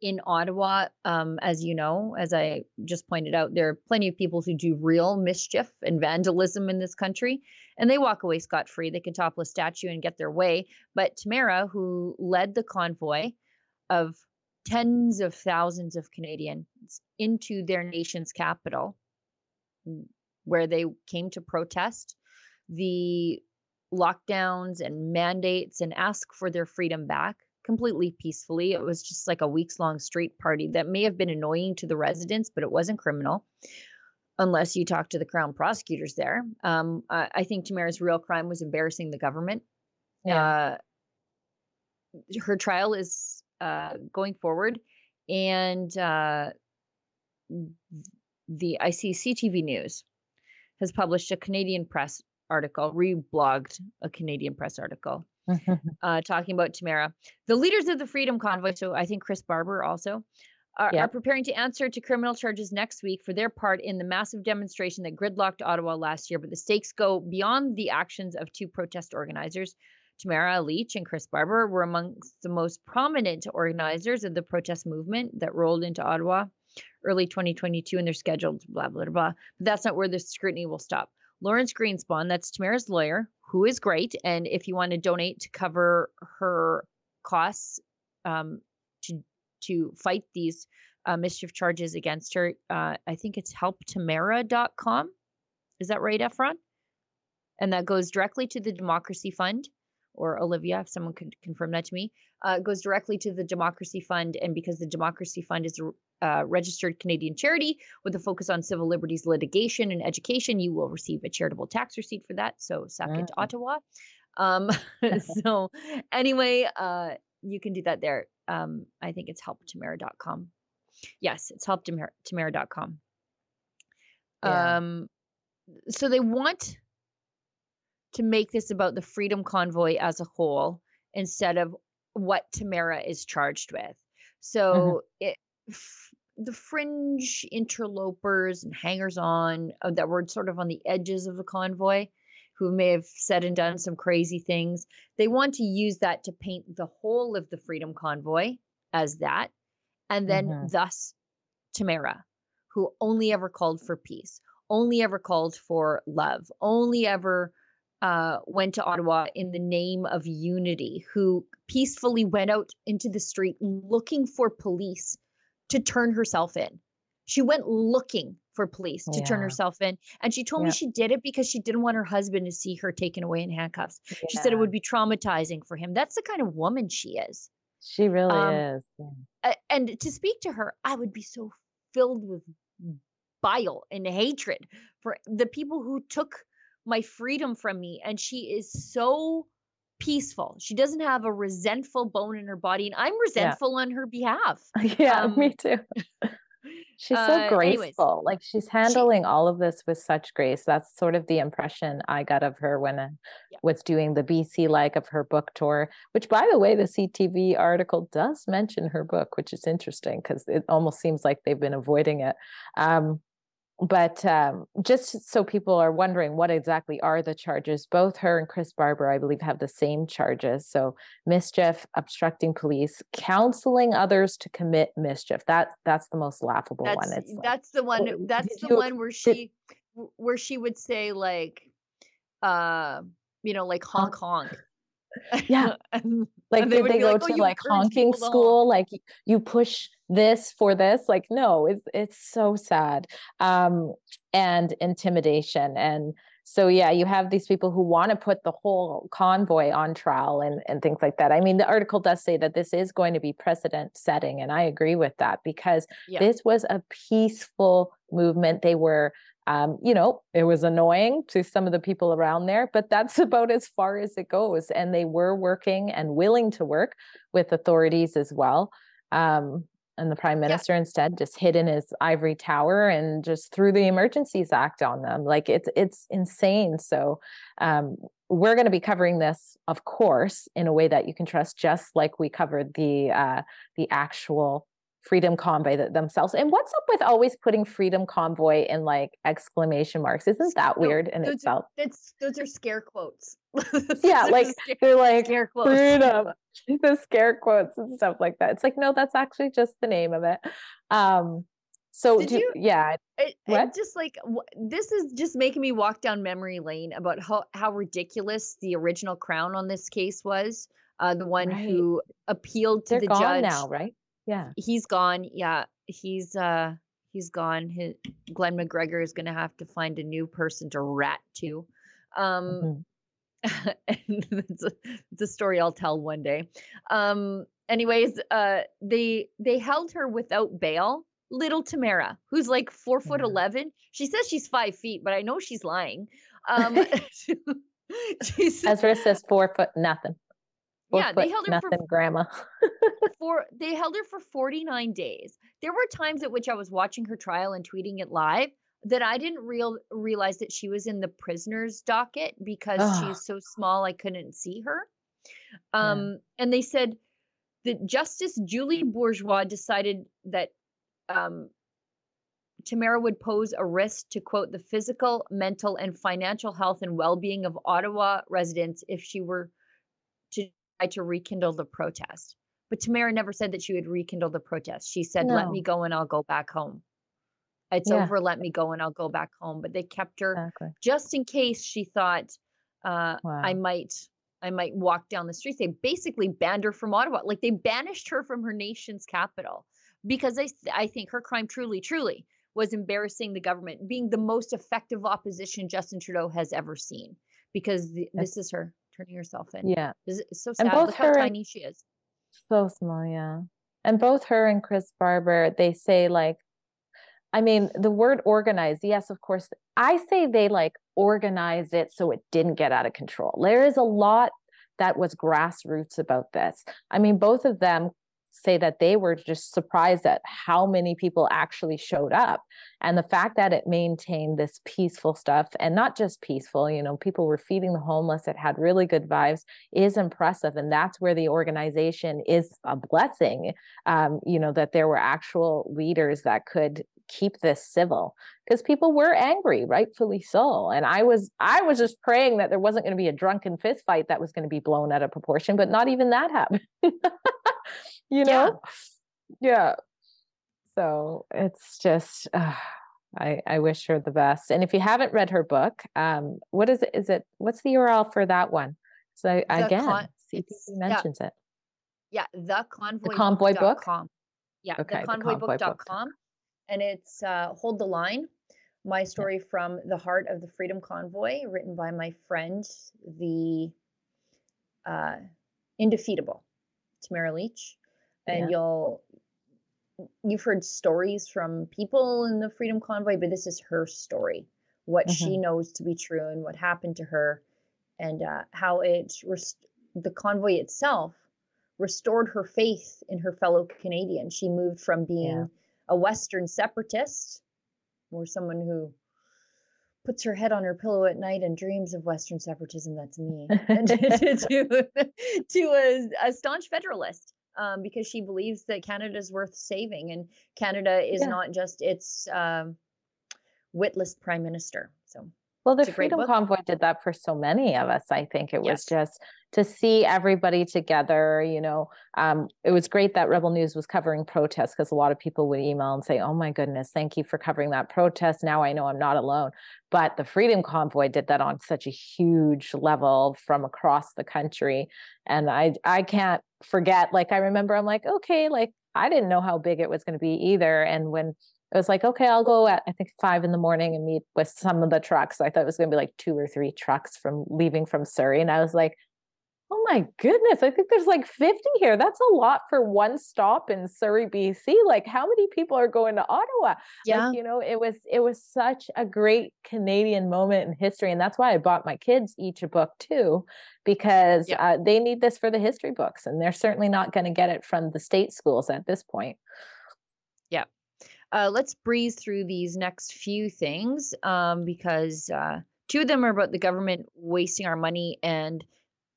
Speaker 1: in Ottawa. Um, as you know, as I just pointed out, there are plenty of people who do real mischief and vandalism in this country, and they walk away scot free. They can topple a statue and get their way. But Tamara, who led the convoy of tens of thousands of Canadians into their nation's capital, where they came to protest the lockdowns and mandates and ask for their freedom back completely peacefully. It was just like a weeks long street party that may have been annoying to the residents, but it wasn't criminal unless you talk to the crown prosecutors there. Um, I, I, think Tamara's real crime was embarrassing the government. Yeah. Uh, her trial is uh, going forward, and uh, the I see CTV News has published a Canadian press article, reblogged a Canadian press article, uh, talking about Tamara. The leaders of the Freedom Convoy, so I think Chris Barber also, are, are, preparing to answer to criminal charges next week for their part in the massive demonstration that gridlocked Ottawa last year. But the stakes go beyond the actions of two protest organizers. Tamara Lich and Chris Barber were amongst the most prominent organizers of the protest movement that rolled into Ottawa early 2022 and they're scheduled, blah, blah, blah. But that's not where the scrutiny will stop. Lawrence Greenspon, that's Tamara's lawyer, who is great. And if you want to donate to cover her costs um, to to fight these uh, mischief charges against her, uh, I think it's helptamara.com. Is that right, Efron? And that goes directly to the Democracy Fund or Olivia, if someone could confirm that to me, uh, goes directly to the Democracy Fund. And because the Democracy Fund is uh, registered Canadian charity with a focus on civil liberties litigation and education, you will receive a charitable tax receipt for that. So suck mm. it, Ottawa. Um, so anyway, uh, you can do that there. Um, I think it's helptamara.com. Yes, it's helptamara.com. Yeah. Um, so they want to make this about the Freedom Convoy as a whole instead of what Tamara is charged with. So mm-hmm. it the fringe interlopers and hangers on uh, that were sort of on the edges of the convoy who may have said and done some crazy things. They want to use that to paint the whole of the Freedom Convoy as that, and then mm-hmm. thus Tamara, who only ever called for peace, only ever called for love, only ever uh, went to Ottawa in the name of unity, who peacefully went out into the street looking for police to turn herself in. She went looking for police to yeah. turn herself in. And she told yeah. me she did it because she didn't want her husband to see her taken away in handcuffs. Yeah. She said it would be traumatizing for him. That's the kind of woman she is.
Speaker 2: She really um, is.
Speaker 1: And to speak to her, I would be so filled with bile and hatred for the people who took my freedom from me. And she is so peaceful. She doesn't have a resentful bone in her body. And I'm resentful yeah. on her behalf.
Speaker 2: Yeah, um, me too. She's so uh, graceful. Anyways, like she's handling she, all of this with such grace. That's sort of the impression I got of her when I yeah. was doing the BC like of her book tour, which by the way, the CTV article does mention her book, which is interesting because it almost seems like they've been avoiding it. Um, but um, just so people are wondering what exactly are the charges both her and chris barber i believe have the same charges. So mischief obstructing police counseling others to commit mischief. That that's the most laughable
Speaker 1: that's,
Speaker 2: one
Speaker 1: it's that's like, the one oh, that's the you, one where she did, where she would say like uh you know like honk honk
Speaker 2: yeah. And, like and they, they go like, to oh, like honking school? like you push this for this? Like no it's it's so sad um and intimidation and so yeah you have these people who want to put the whole convoy on trial and and things like that. I mean the article does say that this is going to be precedent setting and i agree with that because yeah. this was a peaceful movement. They were um, you know, it was annoying to some of the people around there, but that's about as far as it goes. And they were working and willing to work with authorities as well. Um, and the prime minister yeah. instead just hid in his ivory tower and just threw the emergencies act on them like it's it's insane so um, we're going to be covering this of course in a way that you can trust just like we covered the uh, the actual freedom convoy themselves and what's up with always putting freedom convoy in like exclamation marks? Isn't that weird in
Speaker 1: those
Speaker 2: itself?
Speaker 1: are, those are scare quotes.
Speaker 2: Yeah like scare, they're like scare quotes. freedom the scare quotes and stuff like that. It's like no that's actually just the name of it. Um so Did do, you, yeah
Speaker 1: it, it just like this is just making me walk down memory lane about how, how ridiculous the original crown on this case was uh, the one right. who appealed to
Speaker 2: They're
Speaker 1: the
Speaker 2: judge
Speaker 1: now
Speaker 2: right yeah.
Speaker 1: He's gone. Yeah. He's uh he's gone. His, Glenn McGregor is going to have to find a new person to rat to. Um mm-hmm. and it's a, it's a story I'll tell one day. Um anyways, uh they they held her without bail. Little Tamara, who's like four foot yeah. eleven. She says she's five feet, but I know she's lying. Um
Speaker 2: she says, Ezra says four foot nothing. Yeah, they held her nothing, for grandma.
Speaker 1: for they held her for 49 days. There were times at which I was watching her trial and tweeting it live that I didn't real realize that she was in the prisoner's docket because Ugh. she's so small I couldn't see her. Um, yeah. and they said that Justice Julie Bourgeois decided that um, Tamara would pose a risk to quote the physical, mental, and financial health and well-being of Ottawa residents if she were to rekindle the protest. But Tamara never said that she would rekindle the protest. She said, no. "Let me go and I'll go back home. It's yeah. over. Let me go and I'll go back home." But they kept her exactly. just in case she thought uh, wow. I might I might walk down the streets. They basically banned her from Ottawa. Like they banished her from her nation's capital because I I think her crime truly truly was embarrassing the government, being the most effective opposition Justin Trudeau has ever seen. Because the, this is her turning herself in.
Speaker 2: Yeah.
Speaker 1: It's so sad. And both Look her how tiny she is.
Speaker 2: So small, yeah. And both her and Chris Barber, they say like, I mean, the word organized, yes, of course. I say they like organized it so it didn't get out of control. There is a lot that was grassroots about this. I mean, both of them say that they were just surprised at how many people actually showed up and the fact that it maintained this peaceful stuff and not just peaceful you know people were feeding the homeless it had really good vibes is impressive. And that's where the organization is a blessing um, you know that there were actual leaders that could keep this civil because people were angry rightfully so and i was i was just praying that there wasn't going to be a drunken fist fight that was going to be blown out of proportion but not even that happened you know yeah. yeah. so it's just uh, I, I wish her the best. And if you haven't read her book, um, what is it? Is it what's the URL for that one? So
Speaker 1: The
Speaker 2: again,
Speaker 1: con-
Speaker 2: CPC
Speaker 1: it's- yeah.
Speaker 2: mentions it.
Speaker 1: Yeah, the convoy.
Speaker 2: the Convoy book?
Speaker 1: Yeah,
Speaker 2: Okay,
Speaker 1: the
Speaker 2: the Convoy book.
Speaker 1: And it's uh, Hold the Line, my story from the heart of the Freedom Convoy, written by my friend, the uh, indefeatable Tamara Lich. And
Speaker 2: Yeah.
Speaker 1: you'll, you've heard stories from people in the Freedom Convoy, but this is her story, what she knows to be true and what happened to her, and uh, how it, rest- the convoy itself restored her faith in her fellow Canadian. She moved from being
Speaker 2: Yeah.
Speaker 1: A Western separatist, or someone who puts her head on her pillow at night and dreams of Western separatism. That's me. to, to, to a, a staunch federalist. Um, because she believes that Canada is worth saving, and Canada is
Speaker 2: Yeah.
Speaker 1: not just its um, witless prime minister. So
Speaker 2: Well, the
Speaker 1: It's a great
Speaker 2: Freedom
Speaker 1: book.
Speaker 2: Convoy did that for so many of us. I think it was just to see everybody together. You know, um, it was great that Rebel News was covering protests because a lot of people would email and say, "Oh my goodness, thank you for covering that protest. Now I know I'm not alone." But the Freedom Convoy did that on such a huge level from across the country, and I I can't forget. Like I remember, I'm like, okay, like I didn't know how big it was going to be either, and when it was like, okay, I'll go at I think five in the morning and meet with some of the trucks. I thought it was going to be like two or three trucks from leaving from Surrey, and I was like, oh my goodness, I think there's like 50 here. That's a lot for one stop in Surrey, BC. Like, how many people are going to Ottawa?
Speaker 1: yeah,
Speaker 2: Like, you know, it was it was such a great Canadian moment in history, and that's why I bought my kids each a book too, because
Speaker 1: Yeah.
Speaker 2: uh, they need this for the history books, and they're certainly not going to get it from the state schools at this point.
Speaker 1: Uh, let's breeze through these next few things um, because uh, two of them are about the government wasting our money, and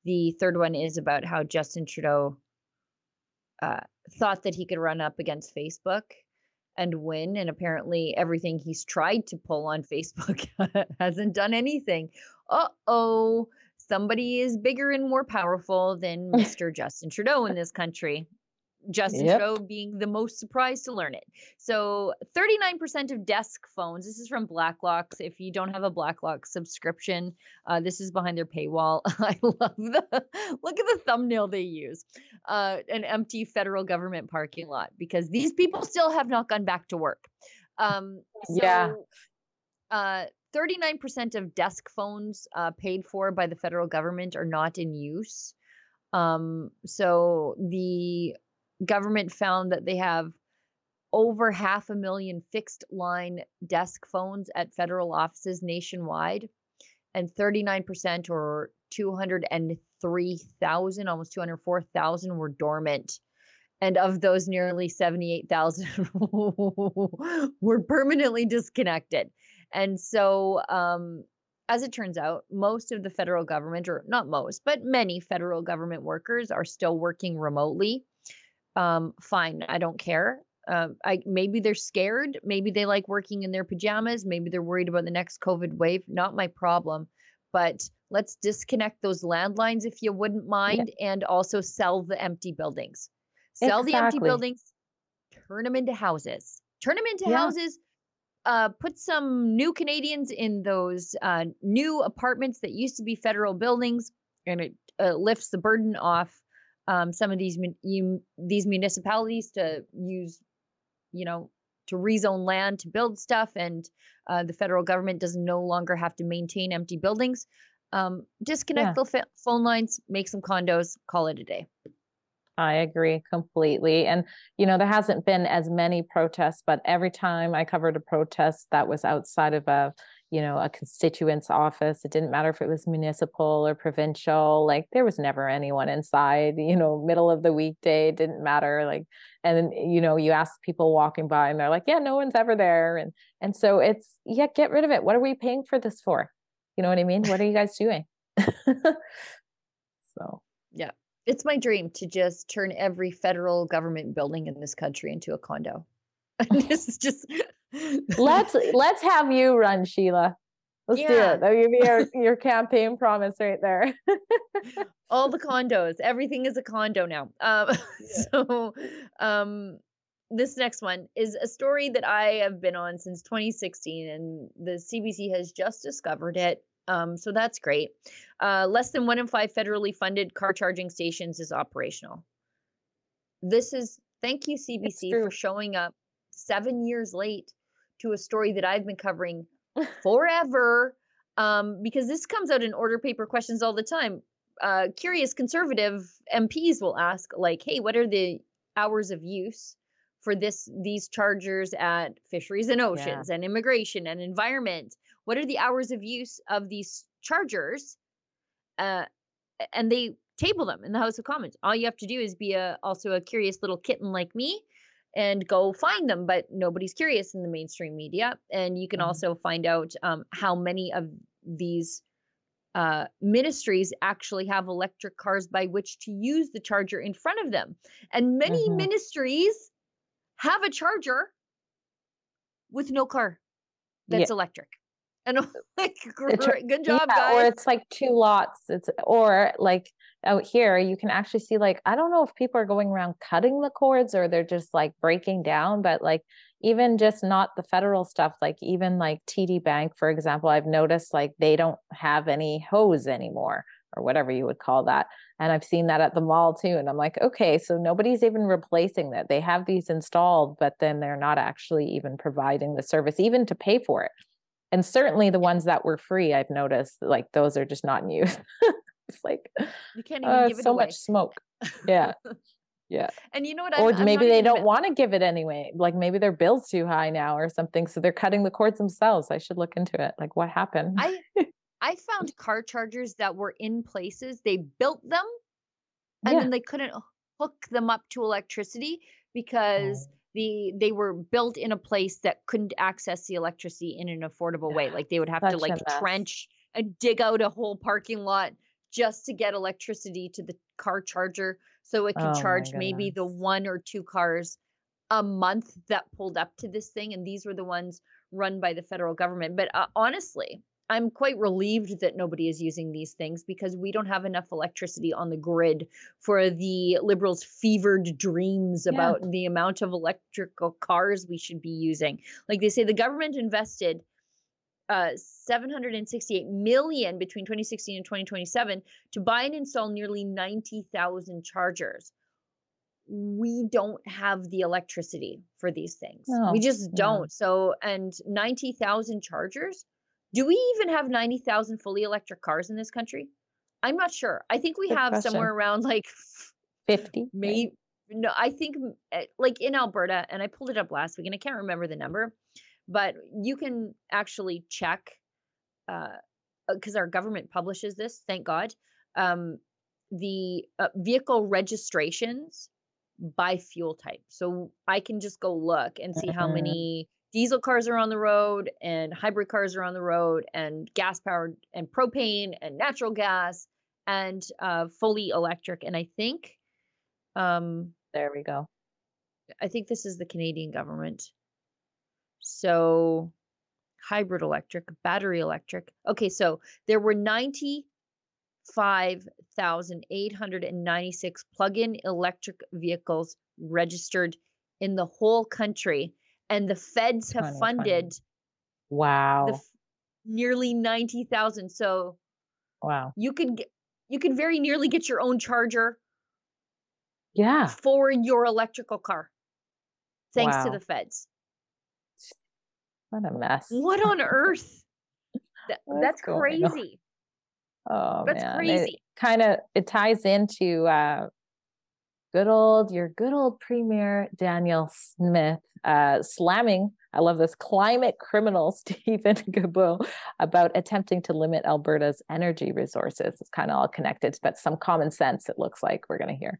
Speaker 1: the third one is about how Justin Trudeau uh, thought that he could run up against Facebook and win, and apparently everything he's tried to pull on Facebook hasn't done anything. Uh oh. Somebody is bigger and more powerful than Mr. Justin Trudeau in this country. Justin
Speaker 2: Yep.
Speaker 1: Trudeau being the most surprised to learn it. So 39% of desk phones, this is from Blacklocks. If you don't have a Blacklock subscription, uh, this is behind their paywall. I love the look at the thumbnail they use. Uh, an empty federal government parking lot because these people still have not gone back to work. Um, so,
Speaker 2: Yeah.
Speaker 1: Uh, 39% of desk phones uh, paid for by the federal government are not in use. Um, so the government found that they have over half a million fixed line desk phones at federal offices nationwide, and 39% or 203,000, almost 204,000 were dormant. And of those, nearly 78,000 were permanently disconnected. And so, um, as it turns out, most of the federal government, or not most, but many federal government workers are still working remotely. Um, fine, I don't care. Um, I maybe they're scared, maybe they like working in their pajamas, maybe they're worried about the next COVID wave. Not my problem. But let's disconnect those landlines if you wouldn't mind, and also sell the empty buildings. Sell the empty buildings, turn them into houses. Turn them into
Speaker 2: Yeah.
Speaker 1: houses uh, put some new Canadians in those uh, new apartments that used to be federal buildings, and it uh, lifts the burden off um, some of these you, these municipalities to use, you know, to rezone land to build stuff, and uh, the federal government doesn't no longer have to maintain empty buildings. Um, disconnect
Speaker 2: Yeah.
Speaker 1: the fa- phone lines, make some condos, call it a day.
Speaker 2: I agree completely. And, you know, there hasn't been as many protests, but every time I covered a protest that was outside of a, you know, a constituent's office, it didn't matter if it was municipal or provincial, like there was never anyone inside, you know, middle of the weekday, it didn't matter. Like, and you know, you ask people walking by and they're like, yeah, no one's ever there. And, and so it's, yeah, get rid of it. What are we paying for this for? You know what I mean? What are you guys doing? so. Yeah.
Speaker 1: It's my dream to just turn every federal government building in this country into a condo. this is just
Speaker 2: let's let's have you run sheila. Let's do it. That'll give you your, your campaign promise right there.
Speaker 1: All the condos. Everything is a condo now. Um so um this next one is a story that I have been on since 2016, and the CBC has just discovered it. Um, so that's great. Uh, less than one in five federally funded car charging stations is operational. This is thank you CBC for showing up seven years late to a story that I've been covering forever. Um, because this comes out in order paper questions all the time. Uh, curious conservative MPs will ask, like, "Hey, what are the hours of use for this these chargers at fisheries and oceans yeah. and immigration and environment? What are the hours of use of these chargers?" Uh, and they table them in the House of Commons. All you have to do is be a also a curious little kitten like me and go find them. But nobody's curious in the mainstream media. And you can mm-hmm. also find out um, how many of these uh, ministries actually have electric cars by which to use the charger in front of them. And many mm-hmm. ministries have a charger with no car that's yeah. electric. And I'm like, great, good job, yeah, guys.
Speaker 2: Or it's like two lots. It's or like out here, you can actually see like I don't know if people are going around cutting the cords or they're just like breaking down, but like even just not the federal stuff, like even like TD Bank, for example, I've noticed like they don't have any hose anymore or whatever you would call that. And I've seen that at the mall too. And I'm like, okay, so nobody's even replacing that. They have these installed, but then they're not actually even providing the service, even to pay for it and certainly the ones that were free i've noticed like those are just not in use. It's like you can't even uh, give it so away. much smoke. Yeah. Yeah.
Speaker 1: And you know what?
Speaker 2: Or I'm, maybe I'm they don't want to give it anyway like maybe their bill's too high now or something so they're cutting the cords themselves. I should look into it like what happened?
Speaker 1: I i found car chargers that were in places they built them and yeah. then they couldn't hook them up to electricity because oh the they were built in a place that couldn't access the electricity in an affordable way. Like they would have Such to like trench and dig out a whole parking lot just to get electricity to the car charger so it could oh charge maybe the one or two cars a month that pulled up to this thing. And these were the ones run by the federal government. But uh, honestly I'm quite relieved that nobody is using these things because we don't have enough electricity on the grid for the liberals' fevered dreams yeah. about the amount of electrical cars we should be using. Like they say, the government invested uh, 768 million between 2016 and 2027 to buy and install nearly 90,000 chargers. We don't have the electricity for these things. No, we just don't. No. So, and 90,000 chargers do we even have 90,000 fully electric cars in this country? I'm not sure. I think we Good have question. somewhere around like
Speaker 2: 50.
Speaker 1: Maybe no, I think eh, like in Alberta, and I pulled it up last week and I can't remember the number, but you can actually check because uh, our government publishes this, thank God. Um, the uh, vehicle registrations by fuel type. So I can just go look and see mm-hmm. how many diesel cars are on the road and hybrid cars are on the road and gas powered and propane and natural gas and uh, fully electric. And I think, um,
Speaker 2: there we go.
Speaker 1: I think this is the Canadian government. So hybrid electric, battery electric. Okay, so there were 95,896 plug in electric vehicles registered in the whole country and the feds have funded
Speaker 2: wow.
Speaker 1: the, nearly 90,000 so
Speaker 2: wow.
Speaker 1: you could get, you could very nearly get your own charger
Speaker 2: yeah.
Speaker 1: for your electrical car thanks wow. to the feds.
Speaker 2: What a mess.
Speaker 1: What on earth? That, that's crazy.
Speaker 2: Oh that's man. crazy. kind of it ties into uh good old your good old premier danielle smith uh, slamming, I love this, climate criminal stephen Guilbeault about attempting to limit Alberta's energy resources. It's kind of all connected, but some common sense it looks like we're going to hear.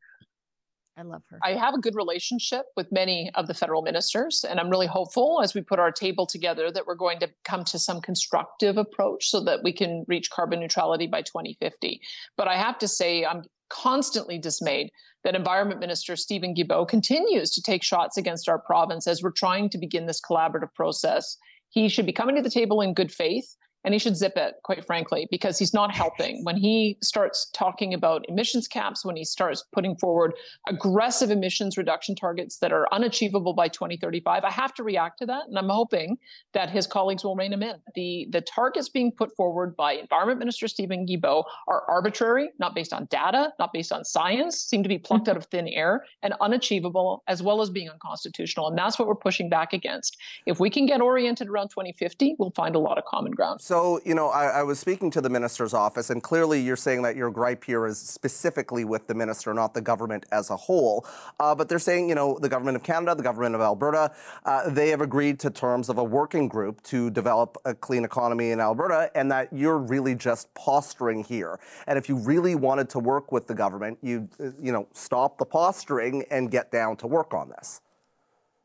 Speaker 1: I love her.
Speaker 8: I have a good relationship with many of the federal ministers, and I'm really hopeful as we put our table together that we're going to come to some constructive approach so that we can reach carbon neutrality by 2050. But I have to say, I'm constantly dismayed that Environment Minister Stephen Guilbeault continues to take shots against our province as we're trying to begin this collaborative process. He should be coming to the table in good faith and he should zip it, quite frankly, because he's not helping. When he starts talking about emissions caps, when he starts putting forward aggressive emissions reduction targets that are unachievable by 2035, I have to react to that. And I'm hoping that his colleagues will rein him in. The, the targets being put forward by Environment Minister Stephen Guilbeault are arbitrary, not based on data, not based on science, seem to be plucked out of thin air and unachievable, as well as being unconstitutional. And that's what we're pushing back against. If we can get oriented around 2050, we'll find a lot of common ground.
Speaker 9: So, you know, I, I was speaking to the minister's office, and clearly you're saying that your gripe here is specifically with the minister, not the government as a whole. Uh, but they're saying, you know, the government of Canada, the government of Alberta, uh, they have agreed to terms of a working group to develop a clean economy in Alberta, and that you're really just posturing here. And if you really wanted to work with the government, you, uh, you know, stop the posturing and get down to work on this.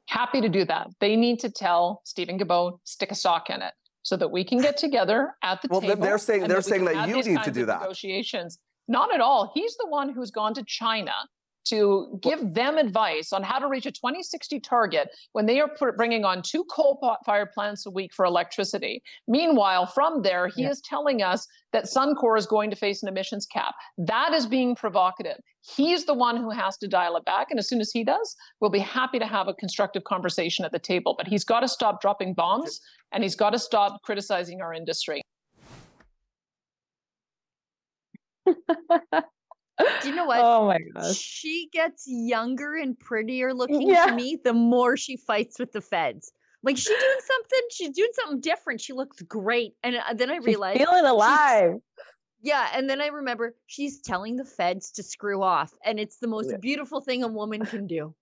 Speaker 8: Happy to do that. They need to tell Stephen Guilbeault, stick a sock in it so that we can get together at the
Speaker 9: well,
Speaker 8: table.
Speaker 9: Well, they're saying they're
Speaker 8: that
Speaker 9: saying that you need to do that.
Speaker 8: Negotiations. Not at all. He's the one who's gone to China to give them advice on how to reach a 2060 target when they are bringing on two coal fired plants a week for electricity. Meanwhile, from there, he yeah. is telling us that Suncor is going to face an emissions cap. That is being provocative. He's the one who has to dial it back. And as soon as he does, we'll be happy to have a constructive conversation at the table. But he's got to stop dropping bombs and he's got to stop criticizing our industry.
Speaker 1: Do you know what?
Speaker 2: Oh my gosh.
Speaker 1: She gets younger and prettier looking
Speaker 2: Yeah.
Speaker 1: to me the more she fights with the feds. Like she's doing something, she's doing something different. She looks great. And uh, then I
Speaker 2: She's
Speaker 1: realized
Speaker 2: feeling alive.
Speaker 1: yeah, and then I remember she's telling the feds to screw off. And it's the most
Speaker 2: Yeah.
Speaker 1: beautiful thing a woman can do.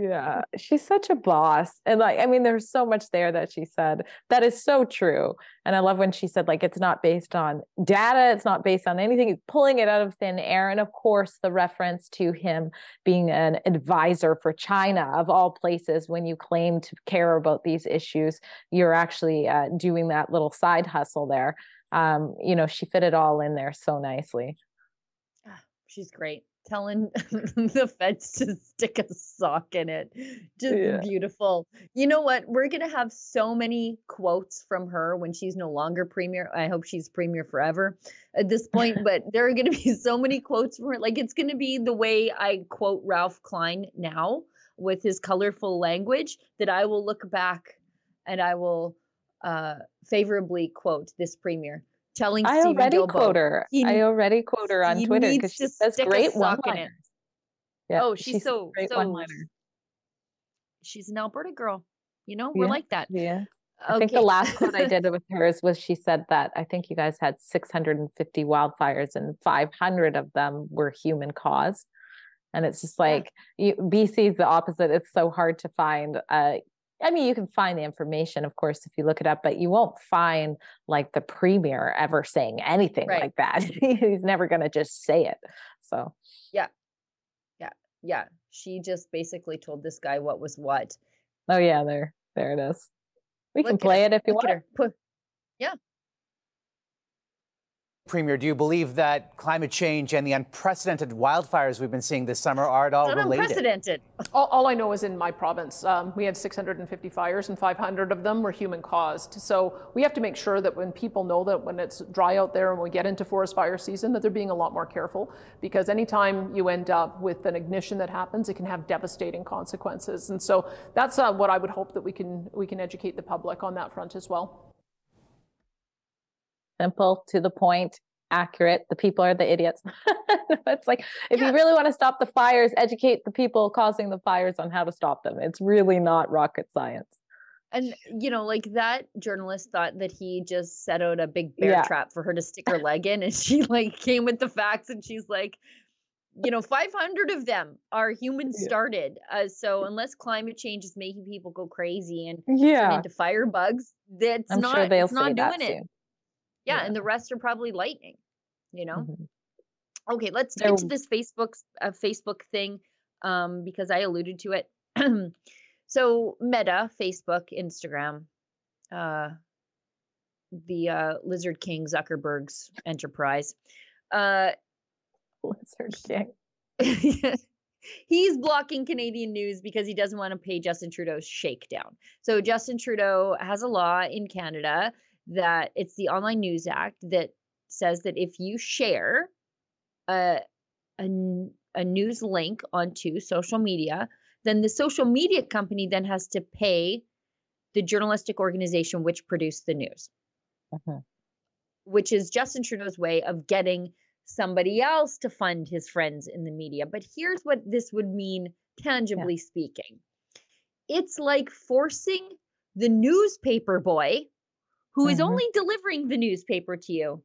Speaker 2: Yeah she's such a boss and like i mean there's so much there that she said that is so true and i love when she said like it's not based on data it's not based on anything it's pulling it out of thin air and of course the reference to him being an advisor for china of all places when you claim to care about these issues you're actually uh, doing that little side hustle there um, you know she fit it all in there so nicely
Speaker 1: She's great. Telling the feds to stick a sock in it. Just
Speaker 2: Yeah.
Speaker 1: beautiful. You know what? We're going to have so many quotes from her when she's no longer premier. I hope she's premier forever at this point, but there are going to be so many quotes from her. Like it's going to be the way I quote Ralph Klein now with his colorful language that I will look back and I will uh, favorably quote this premier. Telling
Speaker 2: I
Speaker 1: Stephen
Speaker 2: already
Speaker 1: Guilbeault,
Speaker 2: quote her.
Speaker 1: he-
Speaker 2: I already quote her on Twitter because she says
Speaker 1: a
Speaker 2: great
Speaker 1: sock in it.
Speaker 2: one-liners. Yeah,
Speaker 1: Oh, she's
Speaker 2: she says
Speaker 1: so-
Speaker 2: great
Speaker 1: so-
Speaker 2: one-liners.
Speaker 1: she's an Alberta girl. You know, we're
Speaker 2: Yeah.
Speaker 1: like that.
Speaker 2: Yeah. I think the last quote I did with hers was she said that I think you guys had 650 wildfires and 500 of them were human caused. And it's just like you, BC is the opposite. It's so hard to find. Uh, I mean, you can find the information, of course, if you look it up, but you won't find like the premier ever saying anything
Speaker 1: Right.
Speaker 2: like that. He's never going to just say it. So,
Speaker 1: yeah, Yeah. Yeah. she just basically told this guy what was what.
Speaker 2: oh yeah, there, there it is. We can
Speaker 1: Look at
Speaker 2: play
Speaker 1: her,
Speaker 2: it if you want.
Speaker 1: at her. Put,
Speaker 10: Premier, do you believe that climate change and the unprecedented wildfires we've been seeing this summer are at all
Speaker 1: not
Speaker 10: related?
Speaker 1: unprecedented.
Speaker 8: All, all I know is in my province, um, we had 650 fires and 500 of them were human caused. So we have to make sure that when people know that when it's dry out there and we get into forest fire season, that they're being a lot more careful because anytime you end up with an ignition that happens, it can have devastating consequences. And so that's uh, what I would hope that we can we can educate the public on that front as well.
Speaker 2: Simple to the point accurate the people are the idiots it's like if
Speaker 1: Yeah.
Speaker 2: you really want to stop the fires educate the people causing the fires on how to stop them it's really not rocket science
Speaker 1: And you know, like that journalist thought that he just set out a big bear
Speaker 2: Yeah.
Speaker 1: trap for her to stick her leg in, and she like came with the facts, and she's like, you know, 500 of them are human started. Uh, so unless climate change is making people go crazy and turn
Speaker 2: yeah
Speaker 1: into firebugs, that's
Speaker 2: i'm
Speaker 1: not
Speaker 2: sure they'll
Speaker 1: it's not doing it.
Speaker 2: soon
Speaker 1: Yeah,
Speaker 2: Yeah.
Speaker 1: and the rest are probably lightning. You know.
Speaker 2: Mhm.
Speaker 1: Okay, let's get to this Facebook uh, Facebook thing um, because I alluded to it. so Meta, Facebook, Instagram, uh, the uh, Lizard King Zuckerberg's enterprise. Uh,
Speaker 2: Lizard King.
Speaker 1: he's blocking Canadian news because he doesn't want to pay Justin Trudeau's shakedown. So Justin Trudeau has a law in Canada that it's the Online News Act that says that if you share a, a, a news link onto social media, then the social media company then has to pay the journalistic organization which produced the news,
Speaker 2: uh-huh.
Speaker 1: which is Justin Trudeau's way of getting somebody else to fund his friends in the media. But here's what this would mean, tangibly yeah. speaking it's like forcing the newspaper boy who is only delivering the newspaper to you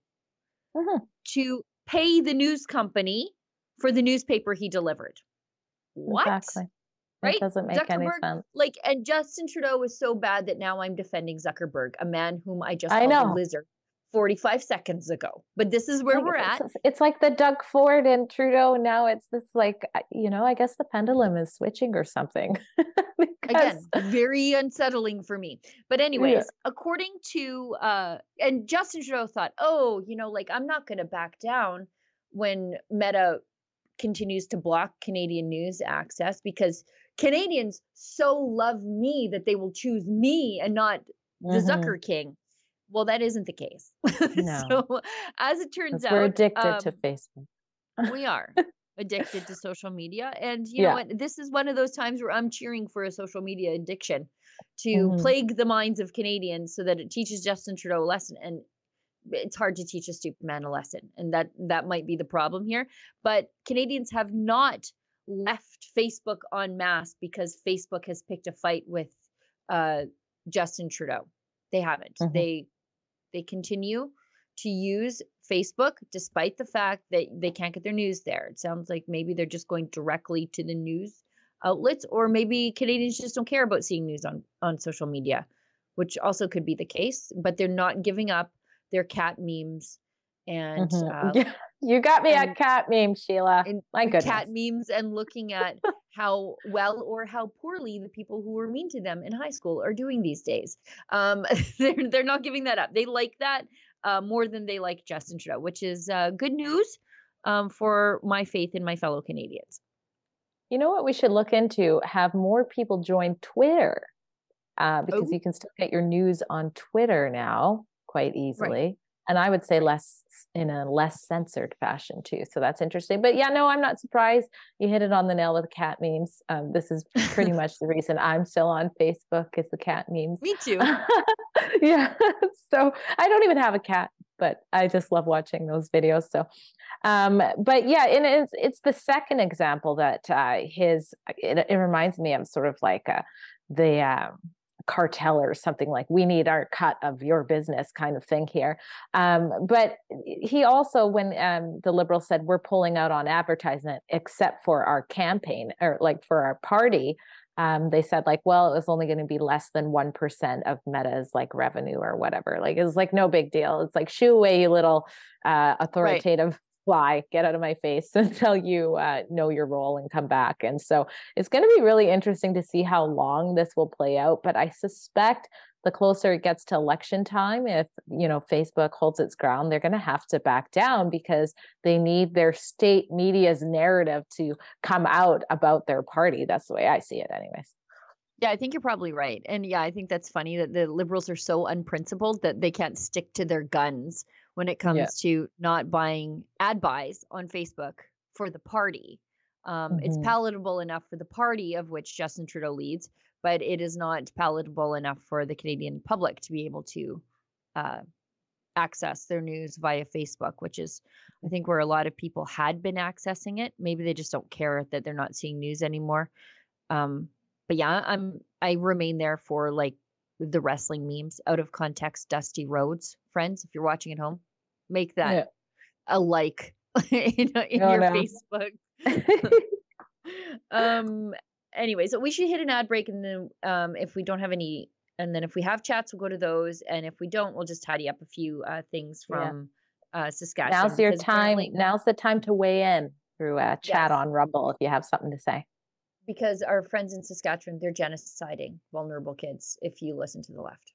Speaker 2: uh-huh.
Speaker 1: to pay the news company for the newspaper he delivered. What?
Speaker 2: Exactly.
Speaker 1: Right?
Speaker 2: It doesn't make any sense.
Speaker 1: Like, and Justin Trudeau was so bad that now I'm defending Zuckerberg, a man whom I just
Speaker 2: I
Speaker 1: called
Speaker 2: know.
Speaker 1: a lizard 45 seconds ago. But this is where
Speaker 2: Like,
Speaker 1: we're at.
Speaker 2: It's like the Doug Ford and Trudeau. Now it's this like uh, you know. I guess the pendulum is switching or something.
Speaker 1: Again, very unsettling for me. But anyways, according to uh and Justin Trudeau thought, "Oh, you know, like I'm not going to back down when Meta continues to block Canadian news access because Canadians so love me that they will choose me and not the
Speaker 2: Mhm.
Speaker 1: Zucker King." Well, that isn't the case.
Speaker 2: No.
Speaker 1: so, as it turns out,
Speaker 2: we're addicted
Speaker 1: um,
Speaker 2: to Facebook.
Speaker 1: we are addicted to social media and you know what this is one of those times where i'm cheering for a social media addiction to
Speaker 2: Mhm.
Speaker 1: plague the minds of canadians so that it teaches justin trudeau a lesson and it's hard to teach a stupid man a lesson and that that might be the problem here but canadians have not left facebook en masse because facebook has picked a fight with uh, justin trudeau they haven't
Speaker 2: Mhm.
Speaker 1: they they continue to use Facebook despite the fact that they can't get their news there. It sounds like maybe they're just going directly to the news outlets or maybe Canadians just don't care about seeing news on on social media, which also could be the case, but they're not giving up their cat memes and
Speaker 2: Mhm.
Speaker 1: uh,
Speaker 2: you got me
Speaker 1: and-
Speaker 2: at cat meme, Sheila. My goodness.
Speaker 1: cat memes and looking at how well or how poorly the people who were mean to them in high school are doing these days. Um, they're they're not giving that up. They like that uh, more than they like Justin Trudeau, which is uh, good news um, for my faith in my fellow Canadians.
Speaker 2: You know what we should look into? Have more people join Twitter uh, because
Speaker 1: Oh.
Speaker 2: you can still get your news on Twitter now quite easily. And I would say less in a less censored fashion too. So that's interesting. But yeah, no, I'm not surprised. You hit it on the nail with the cat memes. Um, this is pretty much the reason I'm still on Facebook is the cat memes.
Speaker 1: Me too.
Speaker 2: yeah. So I don't even have a cat, but I just love watching those videos. So, um, but yeah, and it's it's the second example that uh, his it, it reminds me of sort of like uh, the um, cartel or something like we need our cut of your business kind of thing here. Um, but he also, when um, the liberals said we're pulling out on advertisement except for our campaign or like for our party, um, they said like, well, it was only going to be less than 1% of Meta's like revenue or whatever. Like, it's like no big deal. It's like, shoo away, you little uh, authoritative fly, get out of my face until you uh, know your role and come back. And so it's going to be really interesting to see how long this will play out. But I suspect the closer it gets to election time, if you know Facebook holds its ground, they're going to have to back down because they need their state media's narrative to come out about their party. That's the way I see it, anyways.
Speaker 1: Yeah, I think you're probably right. And yeah, I think that's funny that the liberals are so unprincipled that they can't stick to their guns when it comes
Speaker 2: Yeah.
Speaker 1: to not buying ad buys on Facebook for the party. Um, It's
Speaker 2: Mhm.
Speaker 1: palatable enough for the party of which Justin Trudeau leads, but it is not palatable enough for the Canadian public to be able to uh, access their news via Facebook, which is, I think, where a lot of people had been accessing it. Maybe they just don't care that they're not seeing news anymore. Um, but yeah, I'm I remain there for like the wrestling memes out of context, Dusty Rhodes, friends. If you're watching at home, make that
Speaker 2: Yeah.
Speaker 1: a like in, in
Speaker 2: Oh,
Speaker 1: your
Speaker 2: no.
Speaker 1: Facebook. um. Anyway, so we should hit an ad break, and then um, if we don't have any, and then if we have chats, we'll go to those, and if we don't, we'll just tidy up a few uh, things
Speaker 2: Yeah.
Speaker 1: from uh, Saskatchewan.
Speaker 2: Now's your time.
Speaker 1: apparently-
Speaker 2: Now's the time to weigh in through uh, chat
Speaker 1: Yes.
Speaker 2: on Rumble if you have something to say.
Speaker 1: because our friends in Saskatchewan, they're genociding vulnerable kids. If you listen to the left.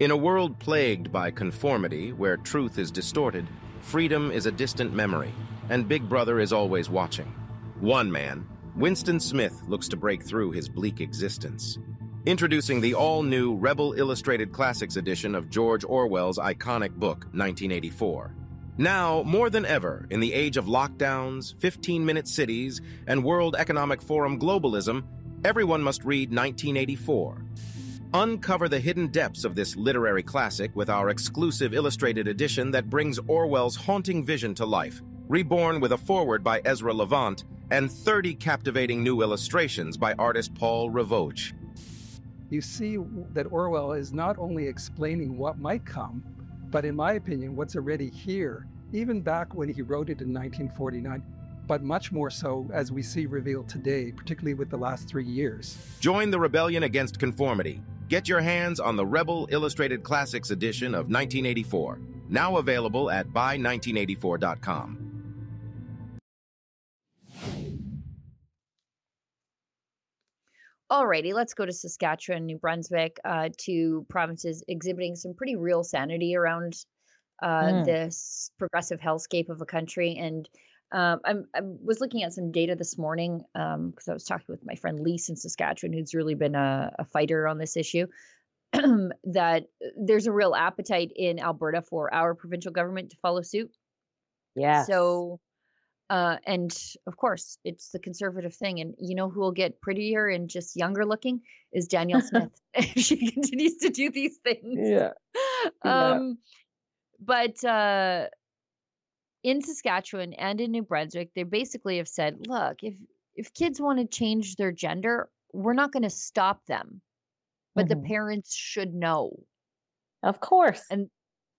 Speaker 11: In a world plagued by conformity, where truth is distorted, freedom is a distant memory, and Big Brother is always watching. One man, Winston Smith, looks to break through his bleak existence. Introducing the all-new Rebel Illustrated Classics edition of George Orwell's iconic book, 1984. Now, more than ever, in the age of lockdowns, 15-minute cities, and World Economic Forum globalism, everyone must read 1984. Uncover the hidden depths of this literary classic with our exclusive illustrated edition that brings Orwell's haunting vision to life, reborn with a foreword by Ezra Levant and 30 captivating new illustrations by artist Paul Ravoche
Speaker 12: you see that Orwell is not only explaining what might come, but in my opinion, what's already here, even back when he wrote it in 1949, but much more so as we see revealed today, particularly with the last three years.
Speaker 11: Join the rebellion against conformity. Get your hands on the Rebel Illustrated Classics edition of 1984, now available at buy1984.com.
Speaker 1: Alrighty, let's go to Saskatchewan, New Brunswick, uh, two provinces exhibiting some pretty real sanity around uh, mm. this progressive hellscape of a country. And um, I'm, I was looking at some data this morning because um, I was talking with my friend Lise in Saskatchewan, who's really been a, a fighter on this issue. that there's a real appetite in Alberta for our provincial government to follow suit.
Speaker 2: Yeah.
Speaker 1: So uh, and of course, it's the conservative thing. And you know who will get prettier and just younger looking is Danielle Smith. she continues to do these things.
Speaker 2: Yeah.
Speaker 1: Um, but uh, in Saskatchewan and in New Brunswick, they basically have said, look, if if kids want to change their gender, we're not going to stop them, but mm-hmm. the parents should know.
Speaker 2: Of course.
Speaker 1: And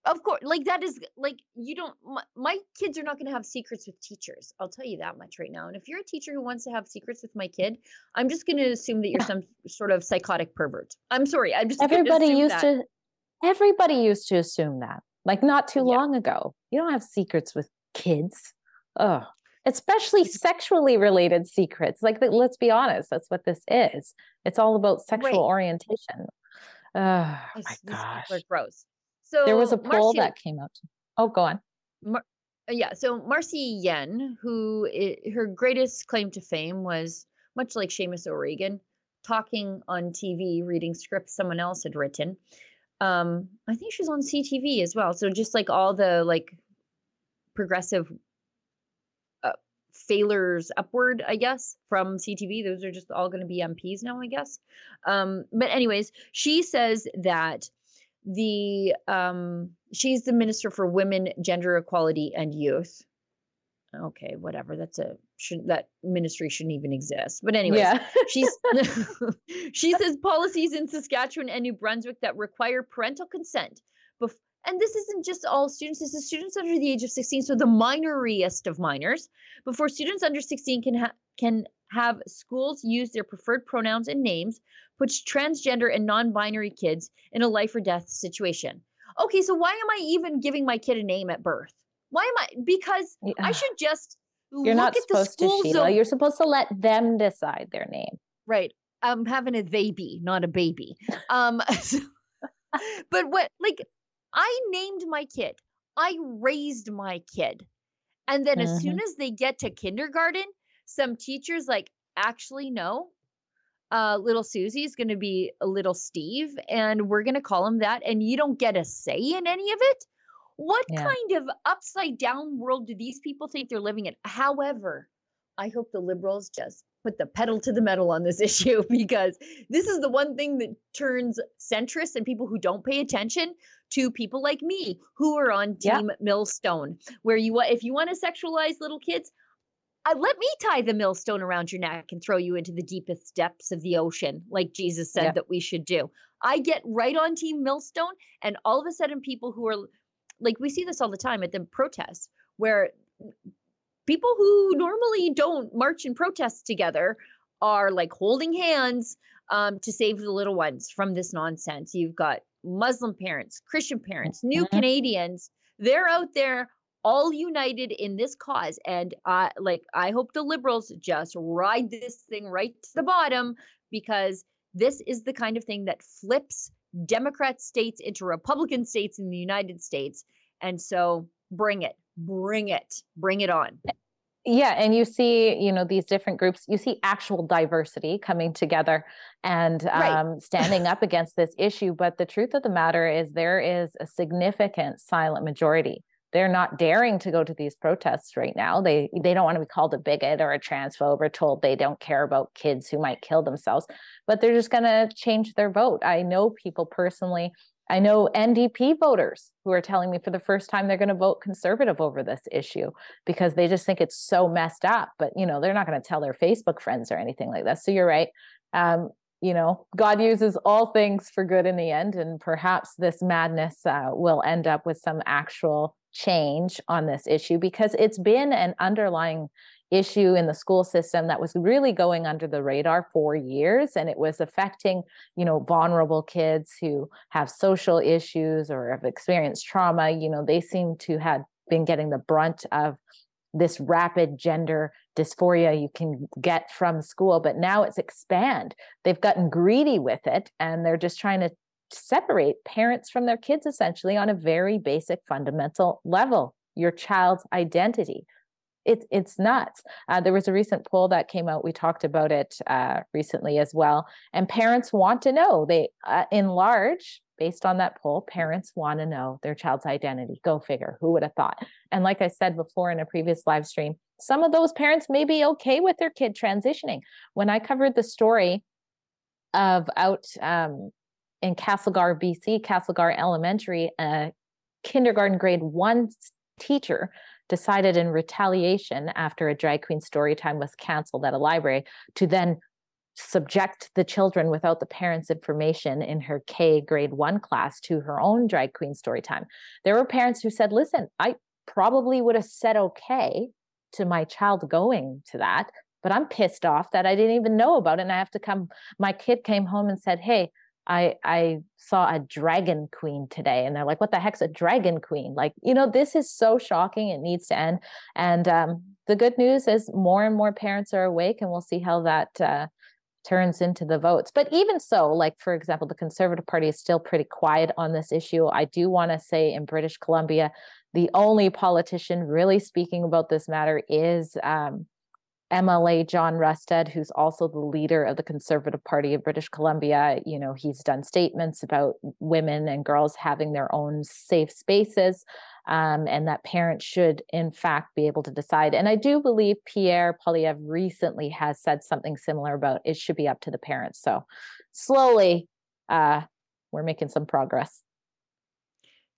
Speaker 1: of course, like that is like you don't. My, my kids are not going to have secrets with teachers. I'll tell you that much right now. And if you're a teacher who wants to have secrets with my kid, I'm just going to assume that you're some sort of psychotic pervert. I'm sorry. I'm just
Speaker 2: everybody used
Speaker 1: that.
Speaker 2: to. Everybody used to assume that. Like not too yeah. long ago, you don't have secrets with kids. Oh, especially sexually related secrets. Like, let's be honest, that's what this is. It's all about sexual right. orientation. Oh my gosh,
Speaker 1: gross. So
Speaker 2: there was a poll that came out. Oh, go on.
Speaker 1: Mar- uh, yeah. So Marci Ien, who her greatest claim to fame was much like Seamus O'Regan, talking on TV, reading scripts someone else had written. Um, I think she's on CTV as well. So just like all the like progressive uh, failures upward, I guess, from CTV. Those are just all going to be MPs now, I guess. Um, but anyways, she says that the um she's the minister for women gender equality and youth. Okay whatever that's a should that ministry shouldn't even exist but anyway yeah. she's she says policies in saskatchewan and new brunswick that require parental consent bef- and this isn't just all students this is students under the age of 16 so the minoriest of minors. Before students under 16 can ha- can have schools use their preferred pronouns and names puts transgender and non-binary kids in a life or death situation okay so why am i even giving my kid a name at birth why am i because yeah. i should just
Speaker 2: you're not supposed to sheila zone. you're supposed to let them decide their name
Speaker 1: right i'm having a baby not a baby um but what like I named my kid. I raised my kid. And then mm-hmm. as soon mm-hmm. as they get to kindergarten, some teachers like actually no. Uh, little Susie is going to be a little Steve, and we're going to call him that. And you don't get a say in any of it. What yeah. kind of upside down world do these people think they're living in? However, I hope the liberals just put the pedal to the metal on this issue because this is the one thing that turns centrists and people who don't pay attention to people like me who are on team millstone where you if you want to sexualize little kids uh, let me tie the millstone around your neck and throw you into the deepest depths of the ocean like jesus said yeah. that we should do i get right on team millstone and all of a sudden people who are like we see this all the time at the protests where people who normally don't march and protest together are like holding hands um, to save the little ones from this nonsense. You've got Muslim parents, Christian parents, new mm-hmm. Canadians. They're out there all united in this cause. And uh, like, I hope the liberals just ride this thing right to the bottom because this is the kind of thing that flips Democrat states into Republican states in the United States. And so bring it, bring it, bring it on.
Speaker 2: yeah and you see you know these different groups you see actual diversity coming together and um, right. standing up against this issue but the truth of the matter is there is a significant silent majority they're not daring to go to these protests right now they they don't want to be called a bigot or a transphobe or told they don't care about kids who might kill themselves but they're just going to change their vote i know people personally I know NDP voters who are telling me for the first time they're going to vote conservative over this issue because they just think it's so messed up. But you know, they're not going to tell their Facebook friends or anything like that. So you're right. Um, you know, God uses all things for good in the end, and perhaps this madness uh, will end up with some actual change on this issue because it's been an underlying issue in the school system that was really going under the radar for years and it was affecting you know vulnerable kids who have social issues or have experienced trauma. You know they seem to have been getting the brunt of this rapid gender dysphoria you can get from school but now it's expand. They've gotten greedy with it and they're just trying to separate parents from their kids essentially on a very basic fundamental level your child's identity it's it's nuts. Uh, there was a recent poll that came out. We talked about it uh, recently as well, and parents want to know. They, uh, in large, based on that poll, parents want to know their child's identity. Go figure. Who would have thought? And like I said before in a previous live stream, some of those parents may be okay with their kid transitioning. When I covered the story of out um, in Castlegar, BC, Castlegar Elementary, a kindergarten grade one teacher decided in retaliation after a drag queen story time was canceled at a library to then subject the children without the parents' information in her K grade one class to her own drag queen story time. There were parents who said, listen, I probably would have said okay to my child going to that, but I'm pissed off that I didn't even know about it. And I have to come. My kid came home and said, hey, I I saw a dragon queen today, and they're like, "What the heck's a dragon queen?" Like, you know, this is so shocking. It needs to end. And um, the good news is more and more parents are awake, and we'll see how that uh, turns into the votes. But even so, like for example, the Conservative Party is still pretty quiet on this issue. I do want to say in British Columbia, the only politician really speaking about this matter is um, MLA John Rustad, who's also the leader of the Conservative Party of British Columbia, you know, he's done statements about women and girls having their own safe spaces, um, and that parents should, in fact, be able to decide. And I do believe Pierre Poilievre recently has said something similar about it should be up to the parents. So slowly, uh, we're making some progress.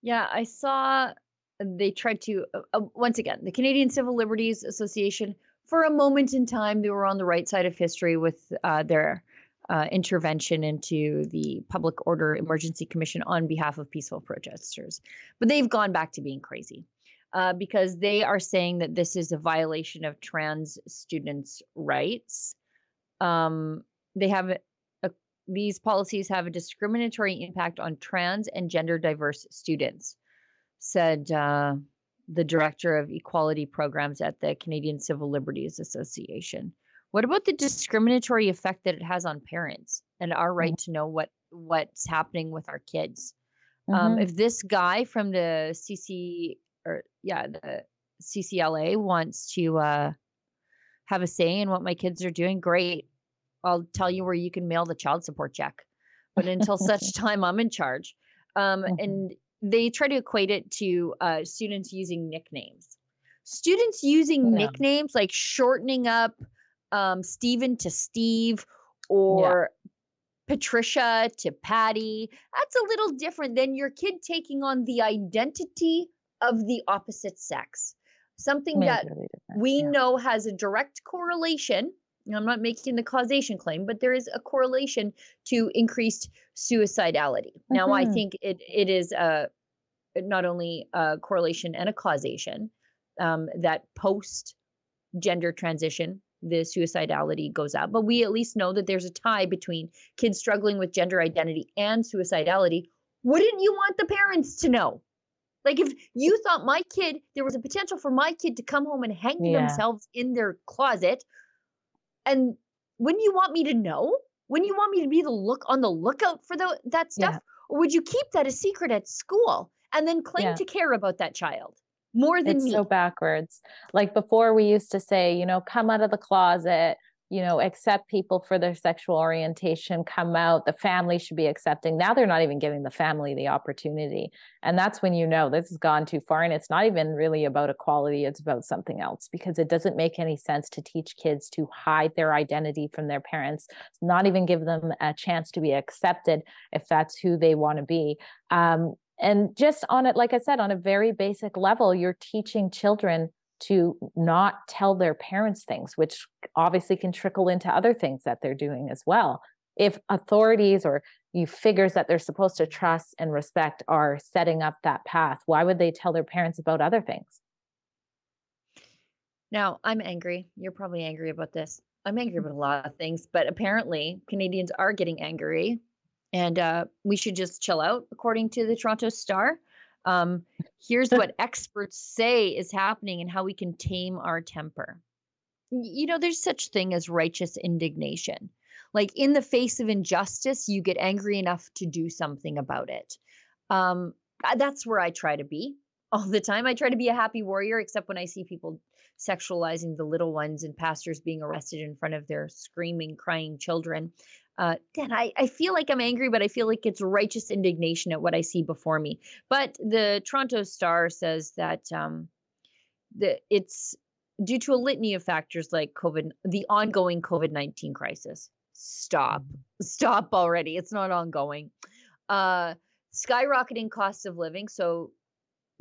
Speaker 1: Yeah, I saw they tried to uh, uh once again the Canadian Civil Liberties Association for a moment in time, they were on the right side of history with uh, their uh, intervention into the Public Order Emergency Commission on behalf of peaceful protesters. But they've gone back to being crazy uh, because they are saying that this is a violation of trans students' rights. Um, they have a, these policies have a discriminatory impact on trans and gender diverse students, said uh, the director of equality programs at the Canadian Civil Liberties Association. What about the discriminatory effect that it has on parents and our right mm-hmm. to know what what's happening with our kids? Um, mm-hmm. Um, if this guy from the CC or yeah the CCLA wants to uh, have a say in what my kids are doing, great. I'll tell you where you can mail the child support check. But until such time I'm in charge. Um, mm-hmm. And they try to equate it to uh, students using nicknames. Students using yeah. nicknames like shortening up um, Stephen to Steve or yeah. Patricia to Patty. That's a little different than your kid taking on the identity of the opposite sex. Something that we yeah. know has a direct correlation I'm not making the causation claim, but there is a correlation to increased suicidality. Mm-hmm. Now, I mm-hmm. think it it is a not only a correlation and a causation um, that post gender transition the suicidality goes up but we at least know that there's a tie between kids struggling with gender identity and suicidality wouldn't you want the parents to know like if you thought my kid there was a potential for my kid to come home and hang yeah. themselves in their closet and wouldn't you want me to know? Wouldn't you want me to be the look on the lookout for the, that stuff? Yeah. Or would you keep that a secret at school and then claim yeah. to care about that child? more than
Speaker 2: it's
Speaker 1: me.
Speaker 2: so backwards. Like before, we used to say, you know, come out of the closet, you know, accept people for their sexual orientation, come out, the family should be accepting. Now they're not even giving the family the opportunity. And that's when you know this has gone too far. And it's not even really about equality, it's about something else because it doesn't make any sense to teach kids to hide their identity from their parents, not even give them a chance to be accepted if that's who they want to be. Um, and just on it, like I said, on a very basic level, you're teaching children to not tell their parents things, which obviously can trickle into other things that they're doing as well. If authorities or you figures that they're supposed to trust and respect are setting up that path, why would they tell their parents about other things?
Speaker 1: Now, I'm angry. You're probably angry about this. I'm angry about a lot of things, but apparently Canadians are getting angry and uh, we should just chill out, according to the Toronto Star. Um, here's what experts say is happening and how we can tame our temper. You know, there's such thing as righteous indignation. Like in the face of injustice, you get angry enough to do something about it. Um, that's where I try to be all the time. I try to be a happy warrior, except when I see people sexualizing the little ones and pastors being arrested in front of their screaming, crying children. Uh, Dan, I, I feel like I'm angry, but I feel like it's righteous indignation at what I see before me. But the Toronto Star says that um, the, it's due to a litany of factors like COVID, the ongoing COVID 19 crisis. Stop. Stop already. It's not ongoing. Uh, skyrocketing costs of living. So,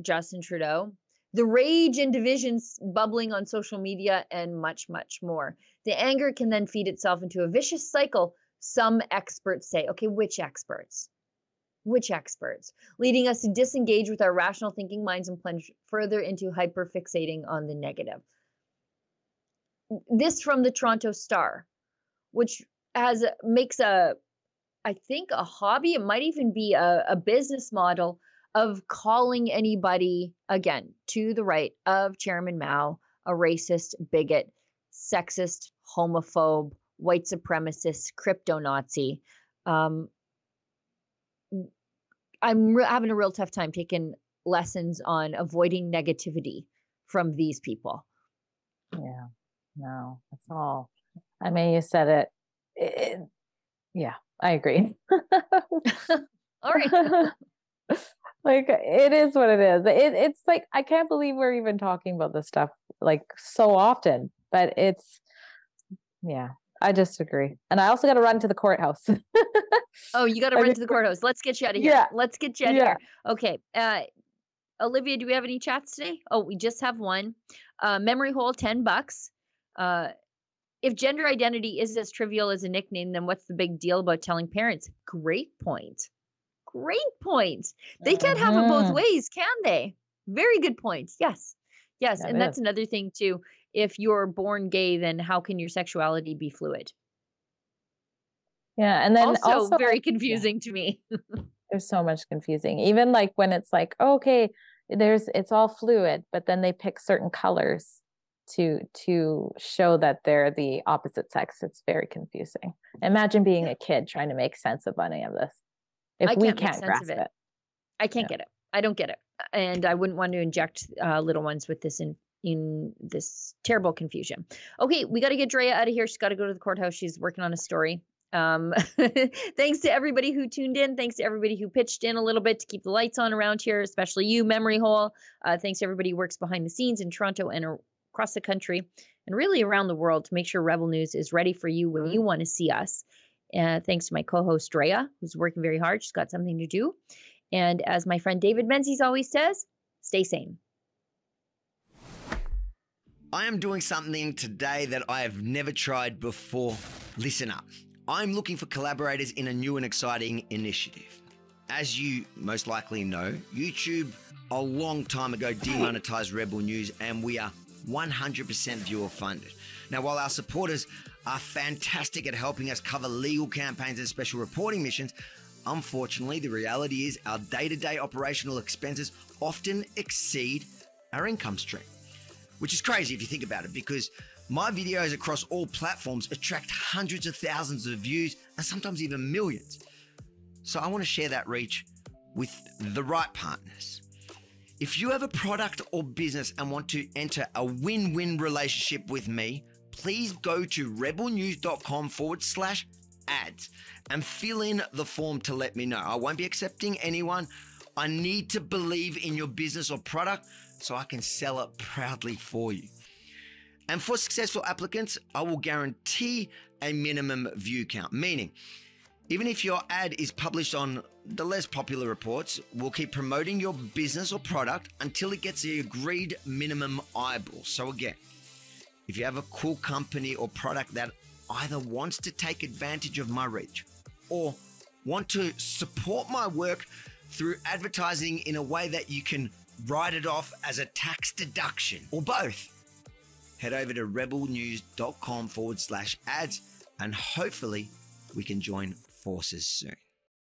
Speaker 1: Justin Trudeau, the rage and divisions bubbling on social media, and much, much more. The anger can then feed itself into a vicious cycle some experts say. Okay, which experts? Which experts? Leading us to disengage with our rational thinking minds and plunge further into hyperfixating on the negative. This from the Toronto Star, which has makes a, I think a hobby. It might even be a, a business model of calling anybody again to the right of Chairman Mao a racist, bigot, sexist, homophobe, white supremacist, crypto Nazi. Um, I'm re- having a real tough time taking lessons on avoiding negativity from these people.
Speaker 2: Yeah, no, that's all. I mean, you said it. it yeah, I agree.
Speaker 1: all right.
Speaker 2: like it is what it is. It, it's like I can't believe we're even talking about this stuff like so often, but it's yeah, I disagree. And I also got to run to the courthouse.
Speaker 1: oh, you got to run to the courthouse. Let's get you out of here.
Speaker 2: Yeah.
Speaker 1: Let's get you out of
Speaker 2: Yeah.
Speaker 1: here. Okay. Uh, Olivia, do we have any chats today? Oh, we just have one. Uh, memory hole, 10 bucks. Uh, if gender identity is as trivial as a nickname, then what's the big deal about telling parents? Great point. Great point. They can't have it both
Speaker 2: Mhm.
Speaker 1: ways, can they? Very good point. Yes. Yes.
Speaker 2: That
Speaker 1: and that's another thing, too. If you're born gay, then how can your sexuality be fluid?
Speaker 2: yeah, and then
Speaker 1: also,
Speaker 2: also,
Speaker 1: very
Speaker 2: yeah.
Speaker 1: confusing to me.
Speaker 2: there's so much confusing even like when it's like okay there's it's all fluid but then they pick certain colors to to show that they're the opposite sex it's very confusing imagine being a kid trying to make sense of any of this if
Speaker 1: I
Speaker 2: we
Speaker 1: can't
Speaker 2: can't grasp it.
Speaker 1: it. I can't get it. I don't get it, and I wouldn't want to inject uh, little ones with this in in this terrible confusion. Okay, we got to get Drea out of here. She's got to go to the courthouse. She's working on a story. Um, thanks to everybody who tuned in. Thanks to everybody who pitched in a little bit to keep the lights on around here, especially you, Memory Hole. Uh, thanks to everybody who works behind the scenes in Toronto and across the country and really around the world to make sure Rebel News is ready for you when you want to see us. Uh, thanks to my co-host Drea, who's working very hard. She's got something to do. And as my friend David Menzies always says, stay sane.
Speaker 13: I am doing something today that I have never tried before. Listen up. I'm looking for collaborators in a new and exciting initiative. As you most likely know, YouTube a long time ago demonetized Rebel News and we are 100% viewer funded. Now, while our supporters are fantastic at helping us cover legal campaigns and special reporting missions, unfortunately, the reality is our day to day operational expenses often exceed our income stream which is crazy if you think about it because my videos across all platforms attract hundreds of thousands of views and sometimes even millions. So I want to share that reach with the right partners. If you have a product or business and want to enter a win win relationship with me, please go to rebelnews.com forward slash ads and fill in the form to let me know. I won't be accepting anyone. I need to believe in your business or product so I can sell it proudly for you. And for successful applicants, I will guarantee a minimum view count, meaning even if your ad is published on the less popular reports, we'll keep promoting your business or product until it gets the agreed minimum eyeball. So, again, if you have a cool company or product that either wants to take advantage of my reach or want to support my work through advertising in a way that you can write it off as a tax deduction or both, head over to rebelnews.com forward slash ads and hopefully we can join forces soon.